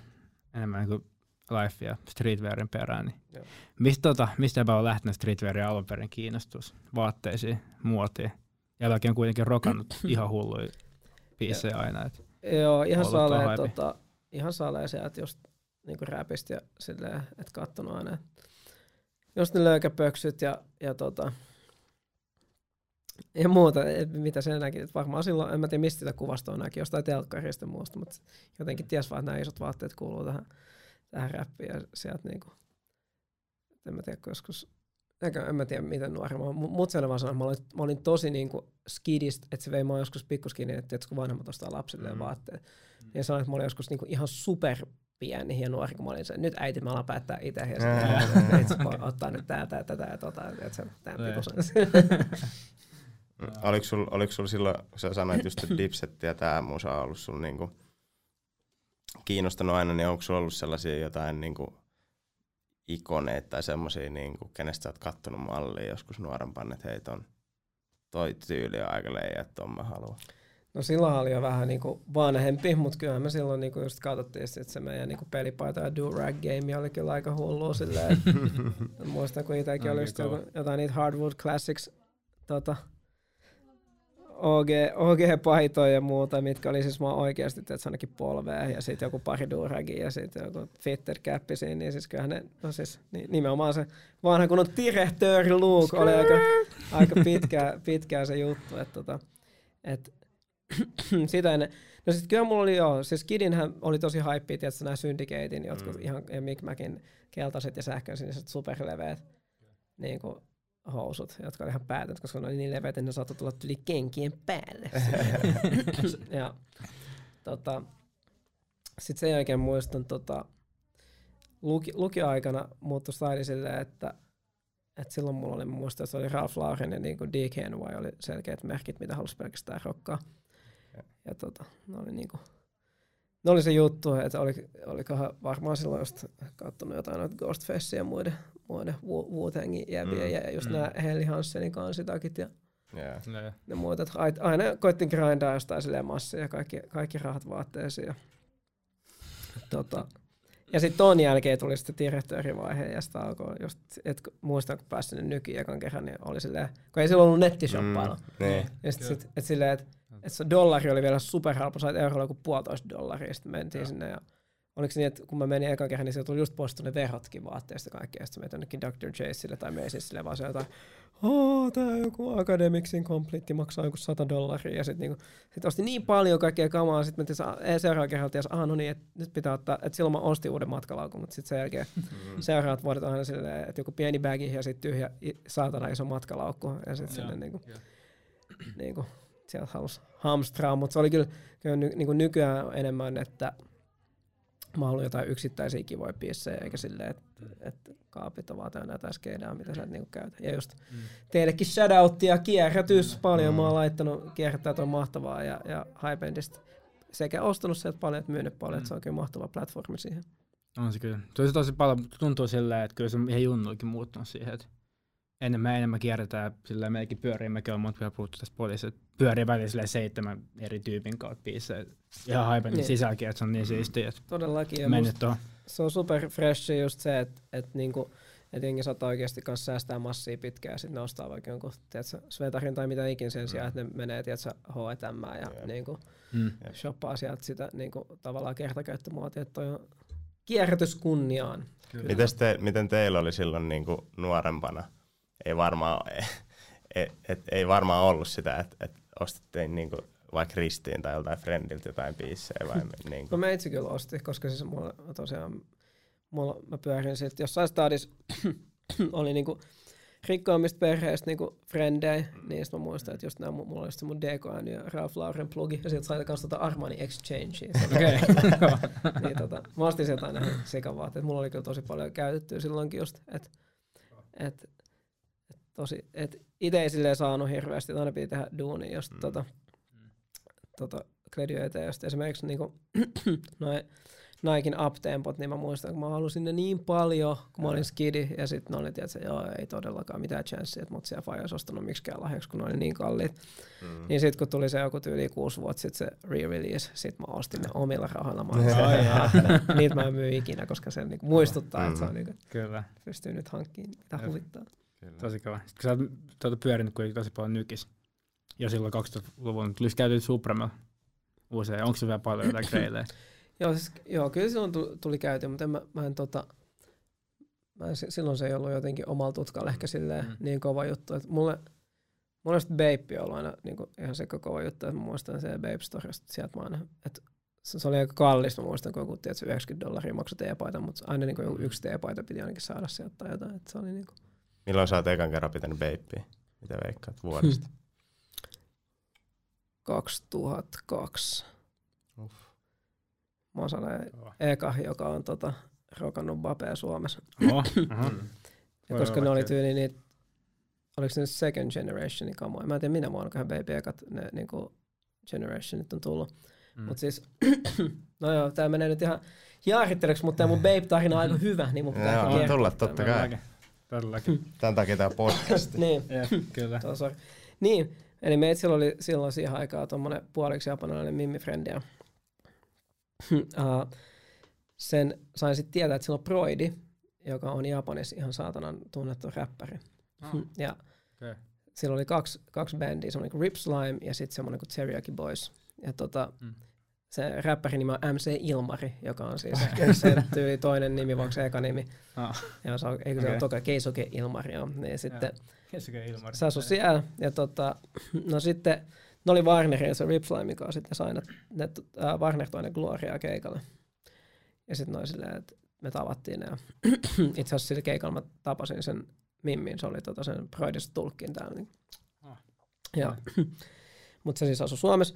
enemmän niin kuin life ja streetwearin perään. Niin Joo. mistä, tota, mistä on lähtenyt streetwearin alun perin kiinnostus vaatteisiin, muotiin? Jälkeen on kuitenkin rokannut ihan hulluja biisejä aina. Et. Joo, ihan hype. tota, ihan salee sieltä just niinku räpistä ja silleen, että kattonut aina. et Just ne löykäpöksyt ja, ja tota, ja muuta, et mitä sen näki, että varmaan silloin, en mä tiedä mistä sitä kuvastoa näki, jostain telkkarista muusta, mutta jotenkin ties vaan, että nämä isot vaatteet kuuluu tähän, tähän räppiin ja sieltä niinku, en mä tiedä, joskus, en mä tiedä miten nuori, mut sen vaan sanoi, mä olin, mä olin tosi niinku skidist, että se vei mä joskus pikkuskiin, että kun vanhemmat ostaa lapsille mm. vaatteet. Mm. Ja sanoin, että mä olin joskus niinku ihan super pieni ja nuori, kun mä olin se, nyt äiti mä alan päättää itse, ja sitten ottaa nyt tää, tää, tätä ja tota, että se tämän Oliko sulla oliko sul silloin, kun sä sanoit just, että Dipsetti ja tää musa on ollut sulla niinku kiinnostanut aina, niin onko sulla ollut sellaisia jotain niinku ikoneita tai semmoisia, niinku, kenestä sä oot kattonut mallia joskus nuorempana, että hei ton, toi tyyli on aika leijä, että ton mä haluan? No silloin oli jo vähän niinku vanhempi, mutta kyllä me silloin niinku just katsottiin, että se meidän niinku pelipaita ja do-rag game oli kyllä aika hullu silleen. muistan, kun itsekin oli just joku, jotain niitä Hardwood Classics tota, OG, OG-paitoja ja muuta, mitkä oli siis vaan oikeasti että ainakin polvea ja sitten joku pari duragi ja sitten joku fitter käppi siinä, niin siis kyllähän ne, no siis nimenomaan se vanha kun on direktööri Luke oli aika, aika pitkä, pitkää se juttu, että tota, et, sitä ennen. No sitten kyllä mulla oli joo, siis Kidinhän oli tosi hype, tietysti nämä Syndicatein, jotka mm. ihan, ja Mick Macin keltaiset ja sähköisiniset superleveät, niin kuin housut, jotka oli ihan päätöntä, koska ne oli niin leveät, että ne saattoi tulla yli kenkien päälle. ja tota, sitten sen jälkeen muistan, tota, luki, lukioaikana muuttui style silleen, että et silloin mulla oli, muista, että se oli Ralph Lauren ja niin DKNY oli selkeät merkit, mitä halusi pelkästään rokkaa. Ja, ja tota, ne oli niinku, ne oli se juttu, että oli, olikohan varmaan silloin just katsonut jotain noita Ghostfaceja ja muiden, muiden Wu-Tangin jäviä mm. ja just mm. nämä Helly Hansenin kansitakit ja yeah. ne muut. Että aina koittin grindaa jostain silleen massia ja kaikki, kaikki rahat vaatteisiin. Ja, tota, ja sitten ton jälkeen tuli sitten direktöörivaihe ja sitten alkoi just, että muistan kun pääsin sinne nyky ekan kerran, niin oli silleen, kun ei silloin ollut nettishoppailla. Mm, niin. Ja sitten sit, et silleen, että et se dollari oli vielä superhalpa, sait eurolla joku puolitoista dollaria, sitten mentiin ja. sinne ja oliko se niin, että kun mä menin ekan kerran, niin se tuli just poistettu ne verhotkin vaatteista kaikkea, ja sitten menin jonnekin Dr. Chaseille tai Macy'sille vaan se jotain, oh, tää joku Academicsin kompletti maksaa joku 100 dollaria, ja sitten niinku, sit osti niin paljon kaikkea kamaa, sitten mentiin seuraavan kerran, että ah, no niin, että nyt pitää ottaa, että silloin mä ostin uuden matkalaukun, mutta sitten sen jälkeen mm. seuraavat vuodet on aina silleen, että joku pieni bagi ja sitten tyhjä saatana iso matkalaukku, ja sitten sinne niinku, niinku, sieltä halusi hamstraa, mutta se oli kyllä, kyllä ny, niin kuin nykyään enemmän, että mä haluan jotain yksittäisiä kivoja piissejä, eikä silleen, että et kaapit on vaan täynnä jotain skeidaa, mitä sä et niinku käytä. Ja just mm. teillekin shoutouttia, kierrätys mm. paljon, mm. mä oon laittanut kierrättää on mahtavaa ja, ja Highbandista sekä ostanut sieltä paljon että myynyt paljon, mm. että se on kyllä mahtava platformi siihen. On se kyllä. Tosi tosi paljon tuntuu silleen, että kyllä se on ihan junnuikin muuttunut siihen, että enemmän enemmän kierretään, sillä meikin pyörii, mekin on monta puhuttu tästä poliisista, että pyörii välillä seitsemän eri tyypin kautta biisejä. Ihan haipen niin. sisälläkin, että se on niin siistiä, että Todellakin. Ja mennyt Se on super fresh just se, että, että niinku, että jengi saattaa oikeasti kanssa säästää massia pitkään ja sitten ne ostaa vaikka jonkun tiedätkö, svetarin tai mitä ikin sen sijaan, että ne menee tiedätkö, H&M ja yeah. niinku, mm. shoppaa sieltä sitä niinku, tavallaan kertakäyttömuotia, että toi on kierrätys kunniaan. te, miten teillä oli silloin niinku nuorempana? Ei varmaan, ei, et, ei varmaan ollut sitä, että et ostettiin niinku vaikka Ristiin tai joltain friendiltä jotain biissejä vai niinku. No me itse kyllä osti, koska siis mulla tosiaan, mulla, mä pyörin sitten jossain stadissa oli niinku rikkaammista perheistä niinku frendejä, niin sitten mä muistan, että just nää, mulla oli just mun DKN ja Ralph Lauren plugi, ja sieltä sai kans tota Armani Exchange. Okei. niin tota, mä ostin sieltä aina sekavaat, että mulla oli kyllä tosi paljon käytettyä silloinkin just, että et, tosi, et itse ei silleen saanut hirveästi, että aina piti tehdä duunia, jos mm. tota, tota, kledioita, ja esimerkiksi niinku, noin Naikin uptempot, niin mä muistan, kun mä halusin ne niin paljon, kun mä olin skidi, ja sitten ne oli, että joo, ei todellakaan mitään chanssia, että mut siellä Faja olisi ostanut miksikään lahjaksi, kun ne oli niin kalliit. Mm. Niin sitten kun tuli se joku tyyli kuusi vuotta sitten se re-release, sit mä ostin ne omilla rahoilla. Mä olin, niitä mä en myy ikinä, koska se niinku muistuttaa, mm. että se on niinku, Kyllä. pystyy nyt hankkimaan, mitä huvittaa. Kyllä. Tosi kova. Sitten kun sä oot tuota pyörinyt kuitenkin tosi paljon nykis, jo silloin 2000-luvun, tuli käyty Supremella usein. Onko se vielä paljon jotain greilejä? joo, siis, joo, kyllä silloin tuli käyty, mutta en, mä, mä en tota, mä en, silloin se ei ollut jotenkin omalla tutkalla ehkä silleen mm. niin kova juttu. Että mulle, mulle Bape on ollut aina niin kuin, ihan sekä kova juttu, että mä muistan se Bape Storysta sieltä mä aina, että se, se oli aika kallis, mä muistan, kun joku tietysti 90 dollaria maksoi teepaita, mutta aina niin kuin yksi teepaita piti ainakin saada sieltä tai jotain. Että se oli niin kuin... Milloin sä oot ekan kerran pitänyt veippiä? Mitä veikkaat vuodesta? 2002. Uff. Mä oon sellainen eka, joka on tota, rokannut vapea Suomessa. Oho, aha. Ja Voi koska ne oli tyyli niitä, oliko se nyt second generationin kamoja? Mä en tiedä minä vuonna, kun baby ekat ne niinku generationit on tullut. Mm. Mm. Mut siis, no joo, tää menee nyt ihan jaaritteleksi, mutta tää mun babe-tarina on aika hyvä, niin mun pitää Joo, tulla, totta kai. Todellakin. Tän takia tää podcasti. niin, Jep, kyllä. Tuo, sorry. Niin, eli meitsillä oli silloin siihen aikaan tuommoinen puoliksi japanilainen mimmi-frendi. Ja, uh, sen sain sitten tietää, että sillä on Broidi, joka on Japanissa ihan saatanan tunnettu räppäri. Ah, Ja okei. sillä oli kaksi, kaksi bändiä, semmoinen kuin Rip Slime ja sitten semmoinen kuin Teriyaki Boys. Ja tota, Mm. Se räppärin nimi on MC Ilmari, joka on siis se tyyli toinen nimi, vai onko se eka nimi. Ah, Ja se on, eikö se Okei. ole toka Keisoke Ilmari, joo. Niin sitten Kesikö Ilmari? se asui siellä. Ja tota, no sitten, ne oli Warnerin ja se Rip Slime, joka sitten sai ne, ne äh, Warner toi ne Gloria keikalle. Ja sitten noin silleen, että me tavattiin ne. Ja Itse asiassa sillä keikalla mä tapasin sen Mimmin, se oli tota sen Broidista tulkkin täällä. Niin. Ah. Ja, mutta se siis asui Suomessa.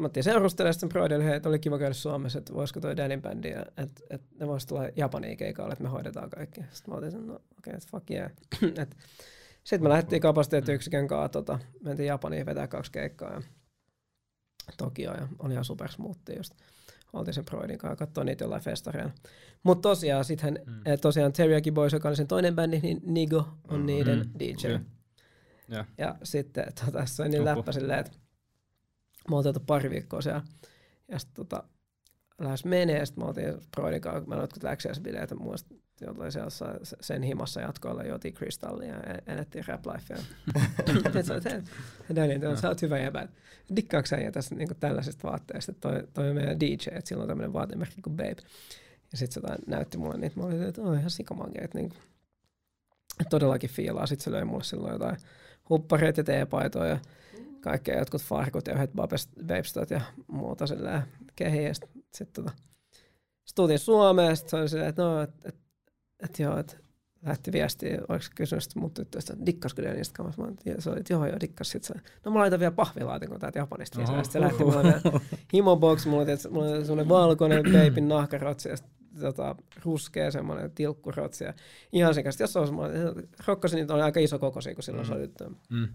Mä otin seurustelemaan sitten Broidille, hei, että oli kiva käydä Suomessa, että voisiko toi Danin bändi, ja että et ne vois tulla Japaniin keikalle, että me hoidetaan kaikki. Sitten mä otin sen, no okei, okay, että fuck yeah. Et sitten me lähdettiin kapasiteettiyksikön kanssa, tota, mentiin Japaniin vetää kaksi keikkaa ja Tokio ja oli ihan super smoothia just. Oltiin sen Broidin kanssa katsoa niitä jollain festareilla. Mutta tosiaan sitten Mm. mm. tosiaan Teriyaki Boys, joka oli sen toinen bändi, niin Nigo on Mm. niiden Mm. DJ. Okei. Joo. Ja sitten tota, se oli niin Oho. läppä silleen, että me oltiin pari viikkoa siellä. Ja sitten tota, lähes menee, ja sitten me oltiin Broidin kanssa, mä jotkut läksiäisbileet, muista jotain siellä sen himassa jatkoilla juotiin kristallia ja elettiin rap lifea. Daniel, sä oot hyvä jäbä. Dikkaatko sä ja tässä niinku tällaisesta vaatteesta? Toi, toi on meidän DJ, että sillä on tämmöinen vaatemerkki kuin Babe. Ja sitten se näytti mulle niitä. Mä olin, että on ihan sikamage, että niinku, todellakin fiilaa. Sitten se löi mulle silloin jotain huppareita ja teepaitoja ja kaikkea jotkut farkut ja yhdet babestat ja muuta silleen kehiin. Ja sitten sit, tota, sit tultiin Suomeen ja sitten se oli silleen, että no, että et, et, joo, että lähti viestiä, oliko se kysynyt sitten mun tyttöstä, että dikkasko kanssa? Mä olin, ja se oli, että joo, joo, dikkas. Sitten se, no mä laitan vielä pahvilaatikon täältä Japanista. Oho. Sitten se lähti mulle vielä himobox, mulla oli, mulla oli semmoinen valkoinen peipin nahkarotsi ja tota, ruskea semmoinen tilkkurotsi. Ja ihan sikasta, jos se olisi, mä rokkasin niitä, oli aika iso kokoisia, kun silloin Mm. se oli. Mm.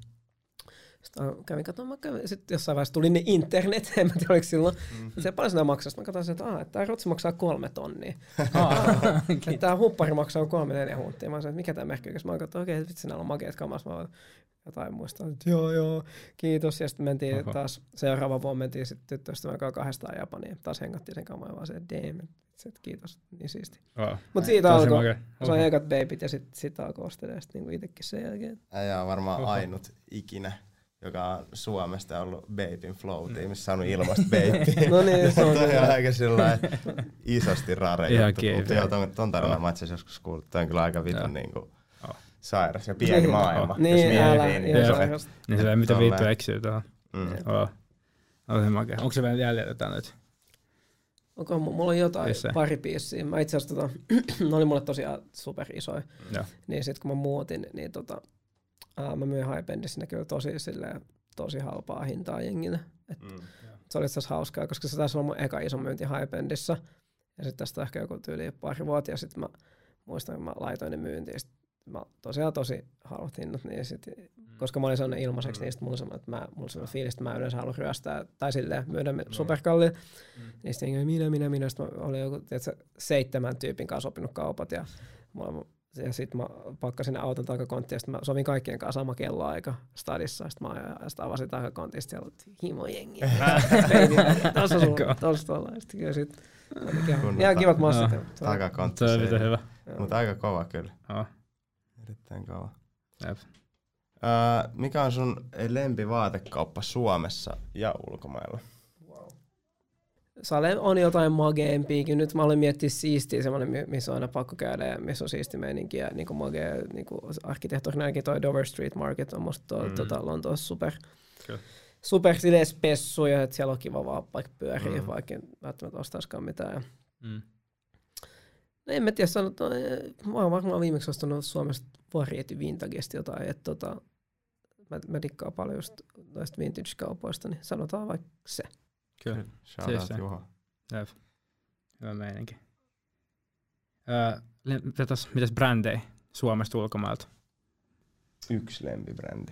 Sitten kävin katsomaan, mä kävin, sitten jossain vaiheessa tuli ne internet, en mä tiedä oliko silloin. Mm. Se paljon sinä maksaa, sitten mä katsoin, että, ah, että tämä rotsi maksaa kolme tonnia. Ah, Että tämä huppari maksaa kolme neljä hunttia. Mä sanoin, että mikä tämä merkki on. Mä katsoin, okei, okay, vitsi, näillä on makeat kamas. Mä jotain muistan, että joo, joo, kiitos. Ja sitten mentiin Oho. taas, seuraava vuonna mentiin sitten tyttöystävän kanssa kahdestaan Japaniin. Taas hengattiin sen kamaa, vaan se, että damn, et kiitos, niin siisti. oh. Mutta siitä Tosi alkoi, makea. sain Oho. ekat babyt ja sitten sit alkoi ostelemaan sit niinku itsekin sen jälkeen. Äijä on varmaan Oho. ainut ikinä, joka on Suomesta ollut Babyn Mm. Flow-tiimissä saanut ilmasta babyä. No niin, se on on kyllä. aika sillä isosti rare juttu. Mutta joo, ton, ton tarinan mä itse joskus kuullut. Toi on kyllä aika vitun niinku Joo. sairas ja pieni Niin. maailma. Niin, jos älä, miettii, ihan se- sairasta. Niin se mitä viittu eksyy tuohon. Mm. Oh. Makea. Onko se vielä jäljellä jotain nyt? Onko, mulla on jotain Missä? pari biisiä. Mä itse asiassa, tota, ne oli mulle tosiaan super isoja. Joo. Niin sit kun mä muutin, niin tota, ää, mä myin Hypendissä kyllä tosi, silleen, tosi halpaa hintaa jengille. Et Mm. se oli itse hauskaa, koska se taisi olla mun eka iso myynti Hypendissä. Ja sitten tästä ehkä joku tyyli pari vuotta, ja sitten mä muistan, että mä laitoin ne myyntiin. Mä tosiaan tosi halvat hinnat, niin sit, koska mä olin sellainen ilmaiseksi, niin sit mulla oli semmoinen, että mä, mulla oli semmoinen fiilis, että mä yleensä haluan ryöstää, tai silleen myydä no. superkalliin. Mm. Niin sitten minä, minä, minä. Sitten mä olin joku tiedätkö, seitsemän tyypin kanssa sopinut kaupat ja, mulla, ja sitten mä pakkasin auton takakonttiin ja sitten mä sovin kaikkien kanssa sama kelloaika stadissa. Sitten mä ja sit avasin takakontin ja sitten siellä oli himo jengi. Tuossa sulla, tuossa tuolla. Ja Sitten kyllä sit, ihan kivat massit. On- Takakontti. Se mitä hyvä. Mutta aika kova kyllä. Erittäin kova. Jep. Öö, mikä on sun lempivaatekauppa Suomessa ja ulkomailla? Sale on jotain mageempiakin. Nyt mä olen miettiä siistiä, semmoinen, mi- missä on aina pakko käydä ja missä on siisti meininki. Ja niin magea, niin arkkitehtuurinakin toi Dover Street Market on musta tuolla Mm. tota, Lontoossa super, Kyllä. super silleen spessuja, että siellä on kiva vaan vaikka pyöriä, Mm. vaikka en välttämättä ostaisikaan mitään. Mm. No en mä tiedä, sanotaan, mä oon varmaan viimeksi ostanut Suomesta Variety Vintagesta jotain, että tota, mä, mä dikkaan paljon just noista vintage-kaupoista, niin sanotaan vaikka se. Kyllä. Shout Siis out se. Juho. Jep. Hyvä meininki. Öö, mitäs, mitäs brändejä Suomesta ulkomailta? Yksi lempibrändi.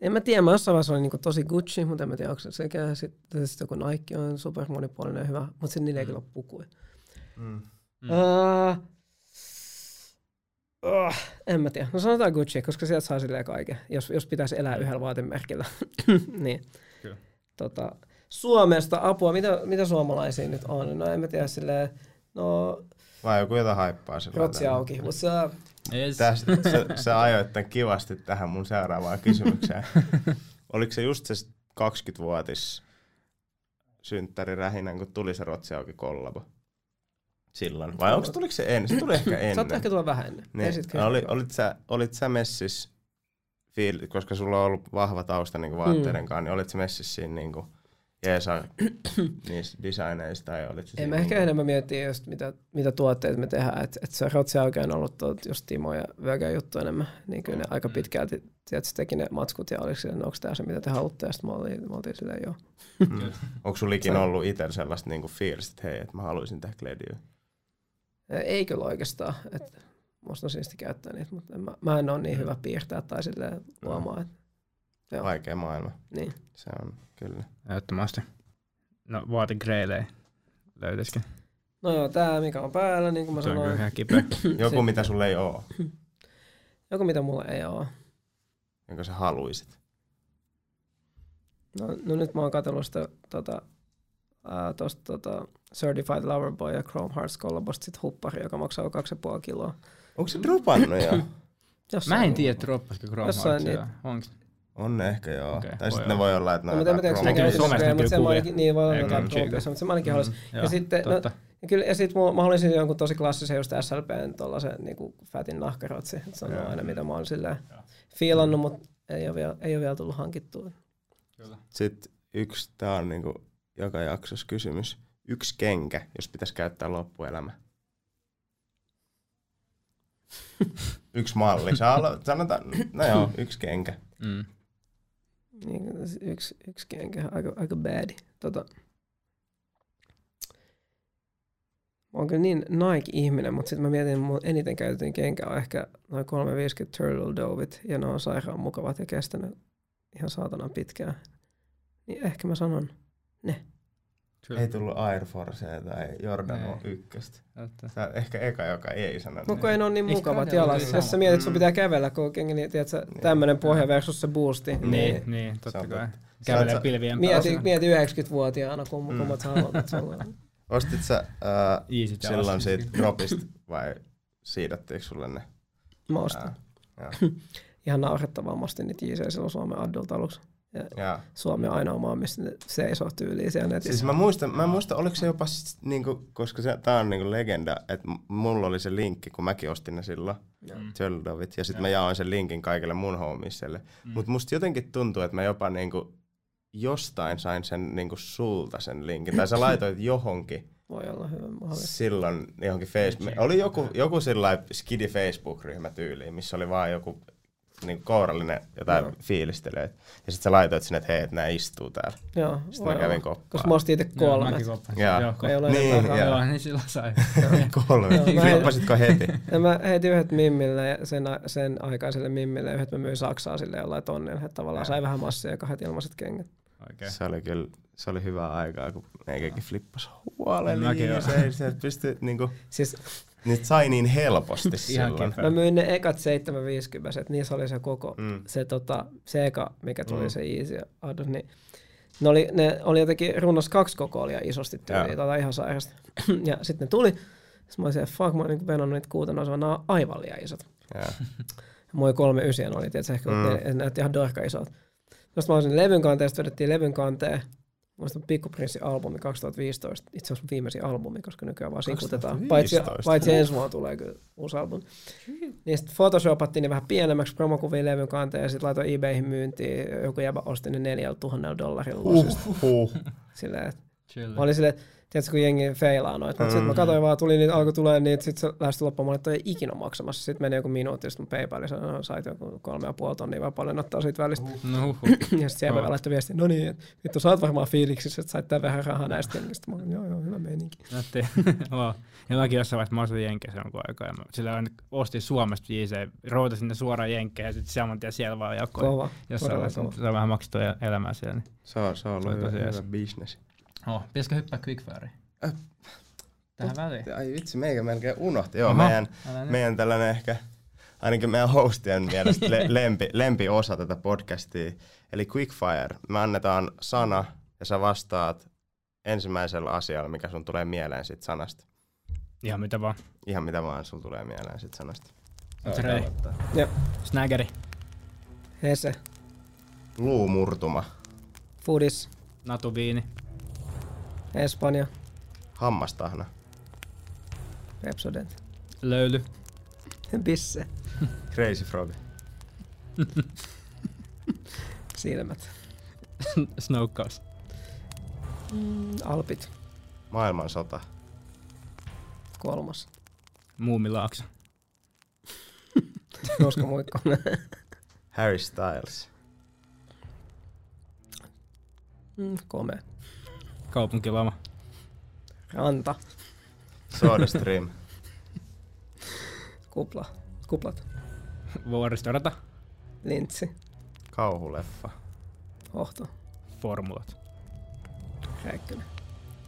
En mä tiedä, mä jossain vaiheessa olin niinku tosi Gucci, mutta en mä tiedä, onko se sekä sitten sit joku Nike on super monipuolinen ja hyvä, mutta sitten niillä ei kyllä ole pukuja. Mm. Mm. Uh, uh, en mä tiedä. No sanotaan Gucci, koska sieltä saa silleen kaiken, jos, jos pitäisi elää yhdellä vaatemerkillä. niin. Tota, Suomesta apua, mitä, mitä suomalaisia nyt on? No en mä tiedä silleen, no Vai joku jota haippaa sillä rotsi auki. Mutta Yes. Tästä, sä, sä ajoit tämän kivasti tähän mun seuraavaan kysymykseen. Oliko se just se 20-vuotis synttäri rähinän, kun tuli se Rotsi auki kollabo? Silloin. Vai onko tuliko se ennen? Se tuli ehkä ennen. Saattaa ehkä tulla vähän ennen. Niin. Esitkö- Oli, olit, sä, olit sä messis, fiil, koska sulla on ollut vahva tausta niin vaatteiden kanssa, niin olit sä messissä siinä niin kuin, jeesa niissä designeissa tai olit En siinä mä ehkä niinku- enemmän miettiä just mitä, mitä tuotteita me tehdään, että et se Rotsi oikein on ollut tuot just Timo ja Vögä juttu enemmän, niin kyllä ne aika Mm. pitkälti, tiedätkö, teki ne matskut ja oliko sille, no, onko tämä se mitä te haluatte, ja sitten me oltiin, me oltiin silleen joo. Mm. Onko sulla ikinä ollut itsellä sellaista niinku fiilistä, että hei, että mä haluaisin tehdä Glediä? Ei kyllä oikeastaan, että musta on siisti käyttää niitä, mutta en, mä, mä en ole niin hyvä piirtää tai silleen luomaan, että Joo. Vaikea maailma. niin. Se on kyllä. Ehdottomasti. No vaategreilejä löytyisikö? No joo, tää mikä on päällä, niin kuin mä Se on kyllä sanoin, ihan kipeä. Joku, Sitten- mitä sulla ei oo, joku mitä mulla ei ole. jonka sä haluisit. No, no nyt mä oon katsellut sitä tota, ää, tosta tota, Certified Lover Boy ja Chrome Hearts kollabosta sit huppari, joka maksaa 2,5 kiloa. Onko se dropannut jo? Jossain Mä en tiedä, droppasiko Chrome Jossain. Onks? On ne ehkä joo. Okei, tai sitten ne voi olla, että ne No, mä tiedä, onko Näkyy kyllä kuvia. ainakin, niin voi olla jotain Mm, Trumpissa, mutta se mä ainakin haluaisin. Joo, Ja sitten, no, ja kyllä, ja sit mä, mä haluaisin jonkun tosi klassisen just SLPn tollasen niinku fatin nahkarotsi. Se on aina mitä mä oon silleen fiilannut, mutta ei ole, vielä, ei ole vielä tullut hankittua. Sitten yksi, tää on niinku joka jaksossa kysymys. Yksi kenkä, jos pitäisi käyttää loppuelämä. yksi malli. Saa olla, sanotaan, no joo, yksi kenkä. Mm. Niin, yksi, yksi kenkä, aika, aika bad. Tota, mä oon kyllä niin Nike-ihminen, mutta sitten mä mietin, että mun eniten käytetyn kenkä on ehkä noin 350 Turtle Dovit, ja ne on sairaan mukavat ja kestänyt ihan saatanan pitkään. Niin ehkä mä sanon, Kyllä. Ei tullut Air Forcea tai Jordan Ei. on ykköstä. On ehkä eka, joka ei sano. no kun ei ne on niin mukavat ole jalassa. Jos sä mietit, että sun Mm. pitää kävellä koko kenkä, niin tiedätkö, Niin. tämmönen pohja versus se boosti. Niin, Niin. niin, totta kai. Kävelee Sä- pilvien Mieti, päällä. mieti 90-vuotiaana, kun Mm. kummat haluat, sulla. Ostit sä äh, Easy silloin siitä dropista vai siirrettiinkö sulle ne? Mä ostin. Joo. ihan naurettavaa. Mä ostin niitä JC silloin Suomen Adult aluksi. Joo. Suomi on ainoa maa, missä ne seisoo tyyliin siellä netissä. Siis mä muistan, mä muistan, oliko se jopa, niinku, koska se, tää on niinku legenda, että mulla oli se linkki, kun mäkin ostin ne silloin, Mm. Tjöldovit, ja sitten mä jaoin sen linkin kaikille mun homiselle. Mm. Mutta musta jotenkin tuntuu, että mä jopa niinku jostain sain sen niinku sulta sen linkin, tai sä laitoit johonkin Voi olla hyvä mahdollista. silloin johonkin Facebook, oli joku, joku sillä skidi Facebook-ryhmä tyyliin, missä oli vaan joku niin kourallinen jotain Joo. fiilistelee. Ja sitten sä laitoit sinne, että hei, että nää istuu täällä. Joo, Sitten mä kävin koppaan. Koska mä ostin itse Joo, kolme. mäkin koppasin. Jaa. Joo, Ei ole Niin, enempää joo. Joo, niin silloin sai. Kolme. Joo, Flippasitko heti? Ja mä heitin yhdet Mimmille ja sen, sen aikaiselle Mimmille ja yhdet mä myin Saksaa sille jollain tonnilla. Että tavallaan sai vähän massia ja kahdet ilmaiset kengät. Oikein. Se oli kyllä, se oli hyvää aikaa, kun meikäkin flippas huolella. Mäkin Ja joo. se, se pystyi, niinku, Siis niitä sai niin helposti Ihan silloin. mä myin ne ekat 750, että niissä oli se koko, Mm. se, tota, se eka, mikä tuli Mm. se Easy Adult, niin ne oli, ne oli jotenkin runnossa kaksi kokoa isosti tyyliin, Joo. tota ihan sairasta. ja sitten ne tuli, sitten mä olisin, että fuck, mä oon niin venannut niitä kuuta nousua, nämä on aivan liian isot. Ja. Oli kolme ysiä, ne oli tietysti ehkä, Mm. ne, ne näytti ihan dorka isot. Sitten mä olisin levyn kanteesta, vedettiin levyn kanteen. Muista Pikku Prinssin albumi 2015, itse asiassa viimeisin albumi, koska nykyään vaan sinkutetaan. Paitsi, 2015? paitsi ensi vuonna tulee kyllä uusi albumi. Niin sitten photoshopattiin ne vähän pienemmäksi promokuvia levyn kanteen ja sitten laitoin eBayhin myyntiin. Joku jäbä osti ne neljällä tuhannella dollarilla losista. Huh. Silleen, että. Mä olin silleen, että tiedätkö, kun jengi feilaa noita. Mutta sitten mä katsoin vaan, tuli niitä, alkoi tulee niitä, sitten se lähestyi loppuun, mä olin, että toi ei ikinä maksamassa. Sitten meni joku minuutti, sitten mun PayPalissa no, sait joku kolme ja puoli tonnia vaan paljon ottaa siitä välistä. No huhu. ja sitten siellä Kova. laittoi viesti, no niin, että vittu sä oot varmaan fiiliksissä, että sait tämän vähän rahaa näistä jengistä. Mä olin, joo joo, hyvä meininki. Nätti. wow. Ja mäkin jossain vaiheessa mä asuin Jenkeissä jonkun aikaa. Ja mä sillä aina ostin Suomesta JC, routasin sinne suoraan Jenkkeihin ja sitten saman tien siellä vaan jakoin. Kova. Jossain vaiheessa kova. se on vähän maksettu el- elämää siellä. Niin. Se on, se on ollut Se on hyvä, hyvä jees. Oh, pitäisikö hyppää quickfireen? Äh. Tähän väliin. Ai vitsi, meikä melkein unohti. Joo, Aha. meidän, meidän tällainen ehkä, ainakin meidän hostien mielestä le- lempi, lempiosa tätä podcastia. Eli Quickfire. Me annetaan sana ja sä vastaat ensimmäisellä asialla, mikä sun tulee mieleen siitä sanasta. Ihan mitä vaan. Ihan mitä vaan sun tulee mieleen siitä sanasta. Trey. Ja Snaggeri. Hese, Luumurtuma. Foodis, Natu Viini. Espanja, Hammastahna. Repsodent, Löyly. Bisse, Crazy Frog. Silmät, Snowcast. Alpit, Maailmansota. kolmas, Muumilaakso. Nuska Muikko, Harry Styles. Mm, Kome, Kaupunkilama. Ranta, SodaStream. Kupla, Kuplat, Vuoristorata. Lintsi, Kauhuleffa. Hohto, Formulat. Räikkönen.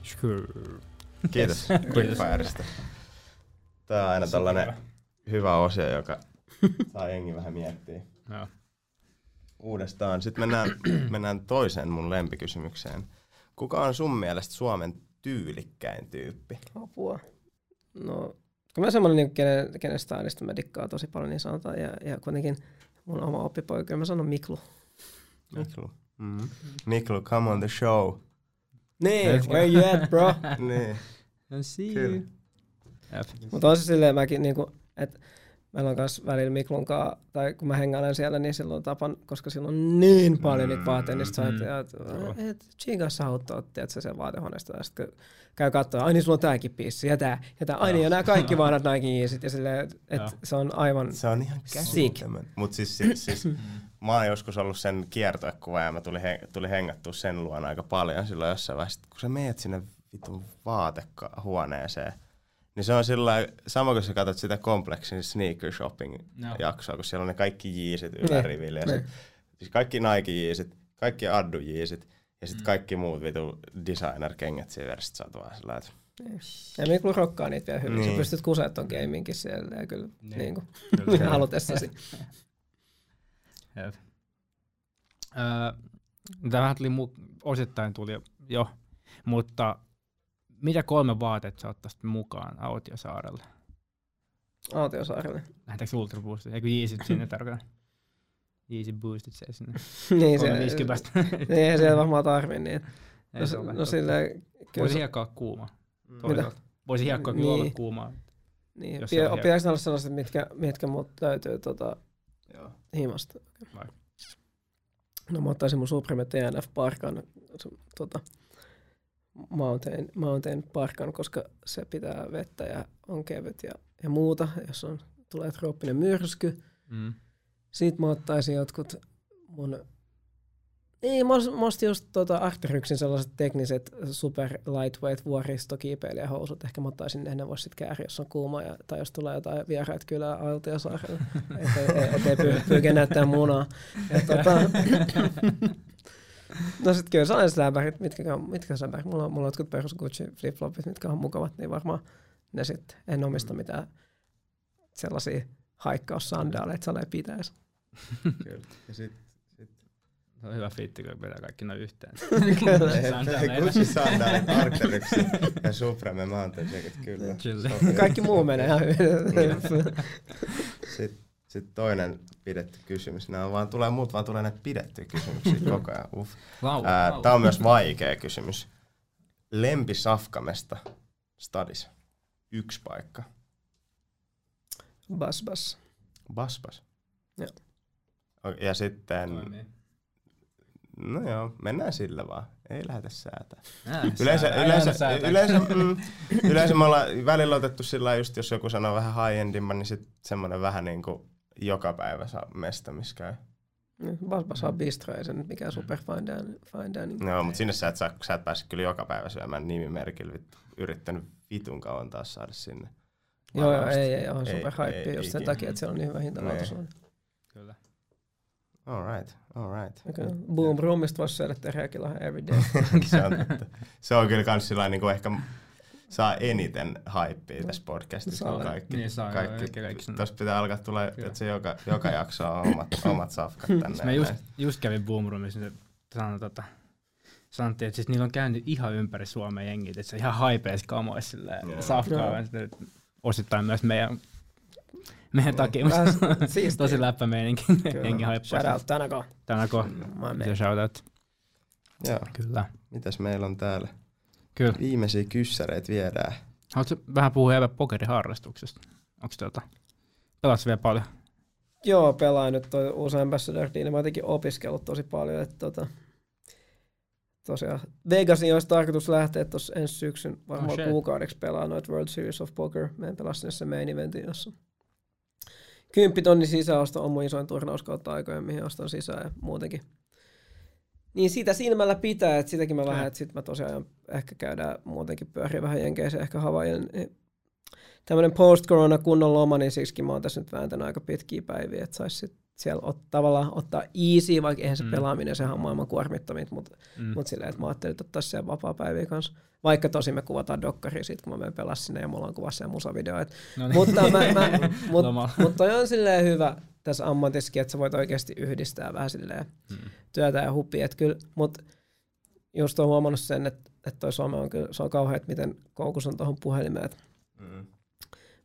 Skrrr. Kiitos Quickfireista. Tää on aina tällainen hyvä osio, joka saa jengi vähän miettiä. Joo. Uudestaan. Sitten mennään, mennään toiseen mun lempikysymykseen. Kuka on sun mielestä Suomen tyylikkäin tyyppi? Apua. No, kun mä semmoinen, niin kenen, kenen stylista mä dikkaan tosi paljon, niin sanotaan. Ja, ja kuitenkin mun oma oppipoika, mä sanon Miklu. Miklu. Mm. Miklu, come on the show. Niin, where you at, bro? niin. See Kyllä. you. Mutta on se silleen mäkin, niinku, että meillä on myös välillä Miklun kanssa, tai kun mä hengailen siellä, niin silloin tapan, koska silloin on niin paljon niitä vaatteita, niin Mm. oot, että et, Chinkan sä auttaa, tiedätkö, sen vaatehuoneesta, ja sitten kun käy katsoa, ai niin sulla on tääkin piissi, ja tää, ja tää, ai niin, ja nämä kaikki vanhat Nike Yeezit, ja silleen, että se on aivan, Se on ihan käsittämätön. Mut siis, siis, siis mä oon joskus ollut sen kiertoekuva ja mä tulin, he, tulin hengattua sen luona aika paljon silloin jossain vaiheessa. Kun sä meet sinne vitun vaatehuoneeseen, niin se on sillä sama kuin sä katsot sitä kompleksin sneaker shopping jaksoa, kun siellä on ne kaikki jiisit Niin, ylärivillä. Ja niin. sit, siis kaikki Nike jiisit, kaikki Addu jiisit ja sitten kaikki muut vitu designer-kengät siinä vieressä. Sä oot vaan sillä, että ja Miklu rokkaa niitä vielä hyvin, niin. sä Niin. pystyt kuseet ton gaminkin siellä, ja kyllä, Niin. niin kuin, Kyllä. halutessasi. Jep. Öö, Tämä vähän tuli mu- osittain tuli jo, jo, mutta mitä kolme vaatetta sä ottaisit mukaan Autiosaarelle? Autiosaarelle. Lähdetäänkö Ultra Boostit? Eikö Yeezit sinne tarkoita? Yeezy Boostit se sinne. niin, 350. niin, ei siellä varmaan tarvi niin. Ei No, se se- no silleen, kyllä Voisi se- hiekkaa kuuma. Mm. Toisaalta. Voisi hiekkaa kyllä olla Niin. kuumaa. Niin, Jos pidä, se pitäisi olla sellaiset, mitkä, mitkä mut löytyy tota, joo. himasta. Vai? No mä ottaisin mun Supreme TNF Parkan, su- tota, Mountain, Mountain Parkan, koska se pitää vettä ja on kevyt ja, ja muuta, jos on, tulee trooppinen myrsky. Mm. Sitten mä ottaisin jotkut mun niin, mä ost- mä ostin just tota Arcteryxin sellaiset tekniset super lightweight vuoristokiipeilijähousut. Ehkä mä ottaisin ne, ne vois sit kääriä, jos on kuuma ja, tai jos tulee jotain vieraita kylää Autiosaarelle. ettei, ettei py, pyyke näyttää munaa. Ja tota, no sit kyllä sellaiset lämpärit, mitkä, on- mitkä lämpärit. Mulla on, mulla on jotkut perus Gucci flip-flopit, mitkä on mukavat, niin varmaan ne sitten. En omista mitään sellaisia haikkaussandaaleita, sellainen pitäisi. Kyllä. Ja sit, sit Se on hyvä fiitti, kun pitää kaikki noin yhteen. Kyllä. Gucci sandaalit, Arcteryxi ja Supreme Mountain Jacket, kyllä. Sopii. Kaikki muu menee ihan hyvin. Sitten sit toinen pidetty kysymys. Nämä vaan tulee, muut vaan tulee näitä pidettyjä kysymyksiä koko ajan. Uff. Vau, Ää, vau. Tää on myös vaikea kysymys. Lempi Safkamesta Stadis. Yksi paikka. Bas bas. Baspas. Joo. Ja sitten, Toimii. no joo, mennään sillä vaan. Ei lähdetä säätää. Ää, Yleensä, sää- yleensä, aina säätää. yleensä, mm, yleensä me ollaan välillä otettu sillä lailla just, jos joku sanoo vähän high-endimman, niin sitten semmoinen vähän niin kuin joka päivä saa mesta, missä käy. Basbas on bistro, ei se nyt mikään super fine dining. Fine dining. No, mutta sinne sä et, saa, sä et pääse kyllä joka päivä syömään nimimerkillä. Vittu. Yrittänyt vitun kauan taas saada sinne. Joo, joo, ei, ei, on Ei, super hype ei, just sen ikinä. takia, että siellä on niin hyvä hintalaatuisuus. Kyllä. All right, all right. Okay. Boom roomista voisi syödä teriyakilla every day. se, on, se on kyllä kans sillä niin kuin ehkä saa eniten hypeä tässä podcastissa. Saa. kaikki, Niin saa, kaikki, kaikki-. Tuossa pitää alkaa tulla, Kyllä. että se joka, joka jakso on omat, omat safkat tänne. Mä just, just kävin Boom Roomissa, niin sanoi, tota, sanottiin, että siis niillä on käynyt ihan ympäri Suomen jengit, että se ihan haipeis kamois silleen Joo. safkaa, sitten osittain myös meidän, meidän takia, mutta tosi läppä meininki, jengi haippaa. Shout out se man. shout out. Joo, Kyllä. mitäs meillä on täällä? Kyllä. Viimeisiä kyssäreitä viedään. Haluatko vähän puhua Eeva pokeriharrastuksesta? Onko tota, pelas vielä paljon? Joo, pelaan nyt toi uusi Ambassador Deal. Mä oon jotenkin opiskellut tosi paljon. Että tota, tosiaan Vegasiin olisi tarkoitus lähteä tuossa ensi syksyn varmaan Oh kuukaudeksi pelaa noita World Series of Poker. Meidän pelasin sinne se main eventin, jossa kymppitonnin sisäosto on mun isoin turnaus kautta aikojen, mihin ostan sisään ja muutenkin. Niin sitä silmällä pitää, että sitäkin mä vähän, että sit mä tosiaan ehkä käydään muutenkin pyöriä vähän jenkeisiä, ehkä Havaijille. Niin tämmöinen post-corona kunnon loma, niin siksi mä oon tässä nyt vääntänyt aika pitkiä päiviä, että saisi sit siellä ot, tavallaan ottaa easy, vaikka eihän se Mm. pelaaminen, sehän on maailman kuormittomit, mutta Mm. mut silleen, että mä ajattelin, että ottaa siellä vapaa-päiviä kanssa. Vaikka tosi me kuvataan dokkaria siitä, kun mä menen pelas sinne ja mulla on kuvassa ja musavideo. Et, No niin. mutta mä, mä, mut, mut toi on silleen hyvä tässä ammatissakin, että sä voit oikeasti yhdistää vähän silleen Mm. työtä ja huppia. Et kyllä, mut just on huomannut sen, että, että toi some on kyllä, se on kauhean, että miten koukus on tuohon puhelimeen. Mm. Mä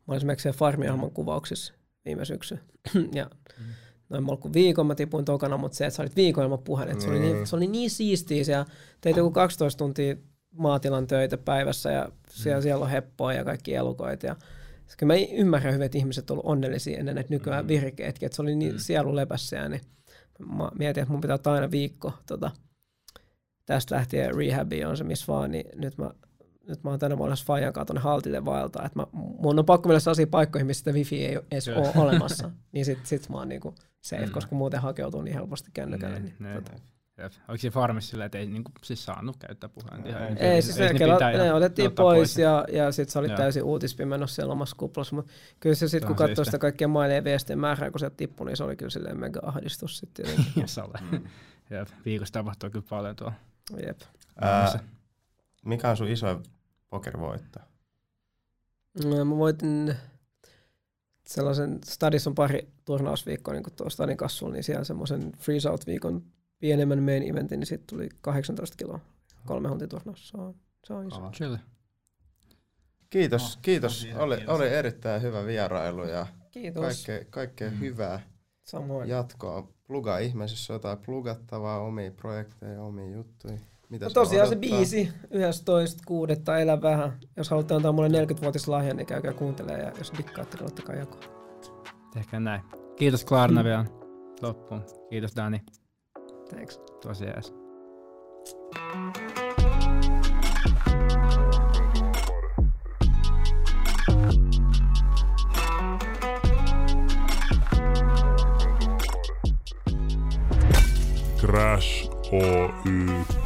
olin esimerkiksi Farmiohjelman kuvauksissa viime syksy. ja Mm. noin mulla kuin viikon mä tipuin tokana, mutta se, että sä olit viikon ilman puhelin, se, oli niin, Niin. se oli niin siistiä siellä. Teit joku 12 tuntia maatilan töitä päivässä ja siellä, siellä on heppoa ja kaikki elukoita. Ja kyllä mä ymmärrän hyvin, että ihmiset on ollut onnellisia ennen näitä nykyään Mm. virkeetkin, että se oli niin Mm. sielu lepässä ja niin mä mietin, että mun pitää ottaa aina viikko tota, tästä lähtien rehabiin on se missä vaan, niin nyt mä nyt mä oon tänä vuonna Fajan kanssa tuonne Haltille vaeltaa, että mä, mun on pakko mennä sellaisiin paikkoihin, missä sitä wifi ei edes ole olemassa, niin sit, sit mä oon niinku safe, Mm. koska muuten hakeutuu niin helposti kännykälle. Niin, Niin, niin. tota. Jep. Oliko se farmissa silleen, että ei niinku, siis saanut käyttää puhelinta? Ihan- Ei, Ei, siis ne ne, kela, ne otettiin ottaa pois, ja, ja sitten se oli Joo. täysin uutispimenossa siellä omassa kuplassa, mutta kyllä se sitten, kun katsoi sitä kaikkia mailien ja viestien määrää, kun se tippui, niin se oli kyllä silleen mega ahdistus sitten ole. Jep. Viikossa tapahtuu kyllä paljon tuolla. Jep. Ää, mikä on sun isoin pokervoitto? No, Mä voitin sellaisen, Stadis on pari turnausviikkoa niin tuossa Stadin kassulla, niin siellä semmoisen freeze out viikon pienemmän main eventin, niin sitten tuli 18 kiloa, kolme huntin turnaus. Se on, se on iso. Chill. Kiitos, Oh, kiitos. tosi ihan Oli, kiitos. oli erittäin hyvä vierailu ja Kiitos. kaikkea, kaikkea Mm. hyvää Samoin. jatkoa. Plugaa ihmeessä, jotain plugattavaa, omia projekteja, omia juttuja. Mitä No se tosiaan se odottaa? biisi 11.6. Elä vähän. Jos haluatte antaa mulle 40-vuotis lahja, niin käykää kuuntelemaan. Ja jos dikkaatte, niin ottakaa jakoa. Tehkää näin. Kiitos Klarna vielä loppuun. Kiitos Dani. Thanks. Tosi jees. Crash Oy.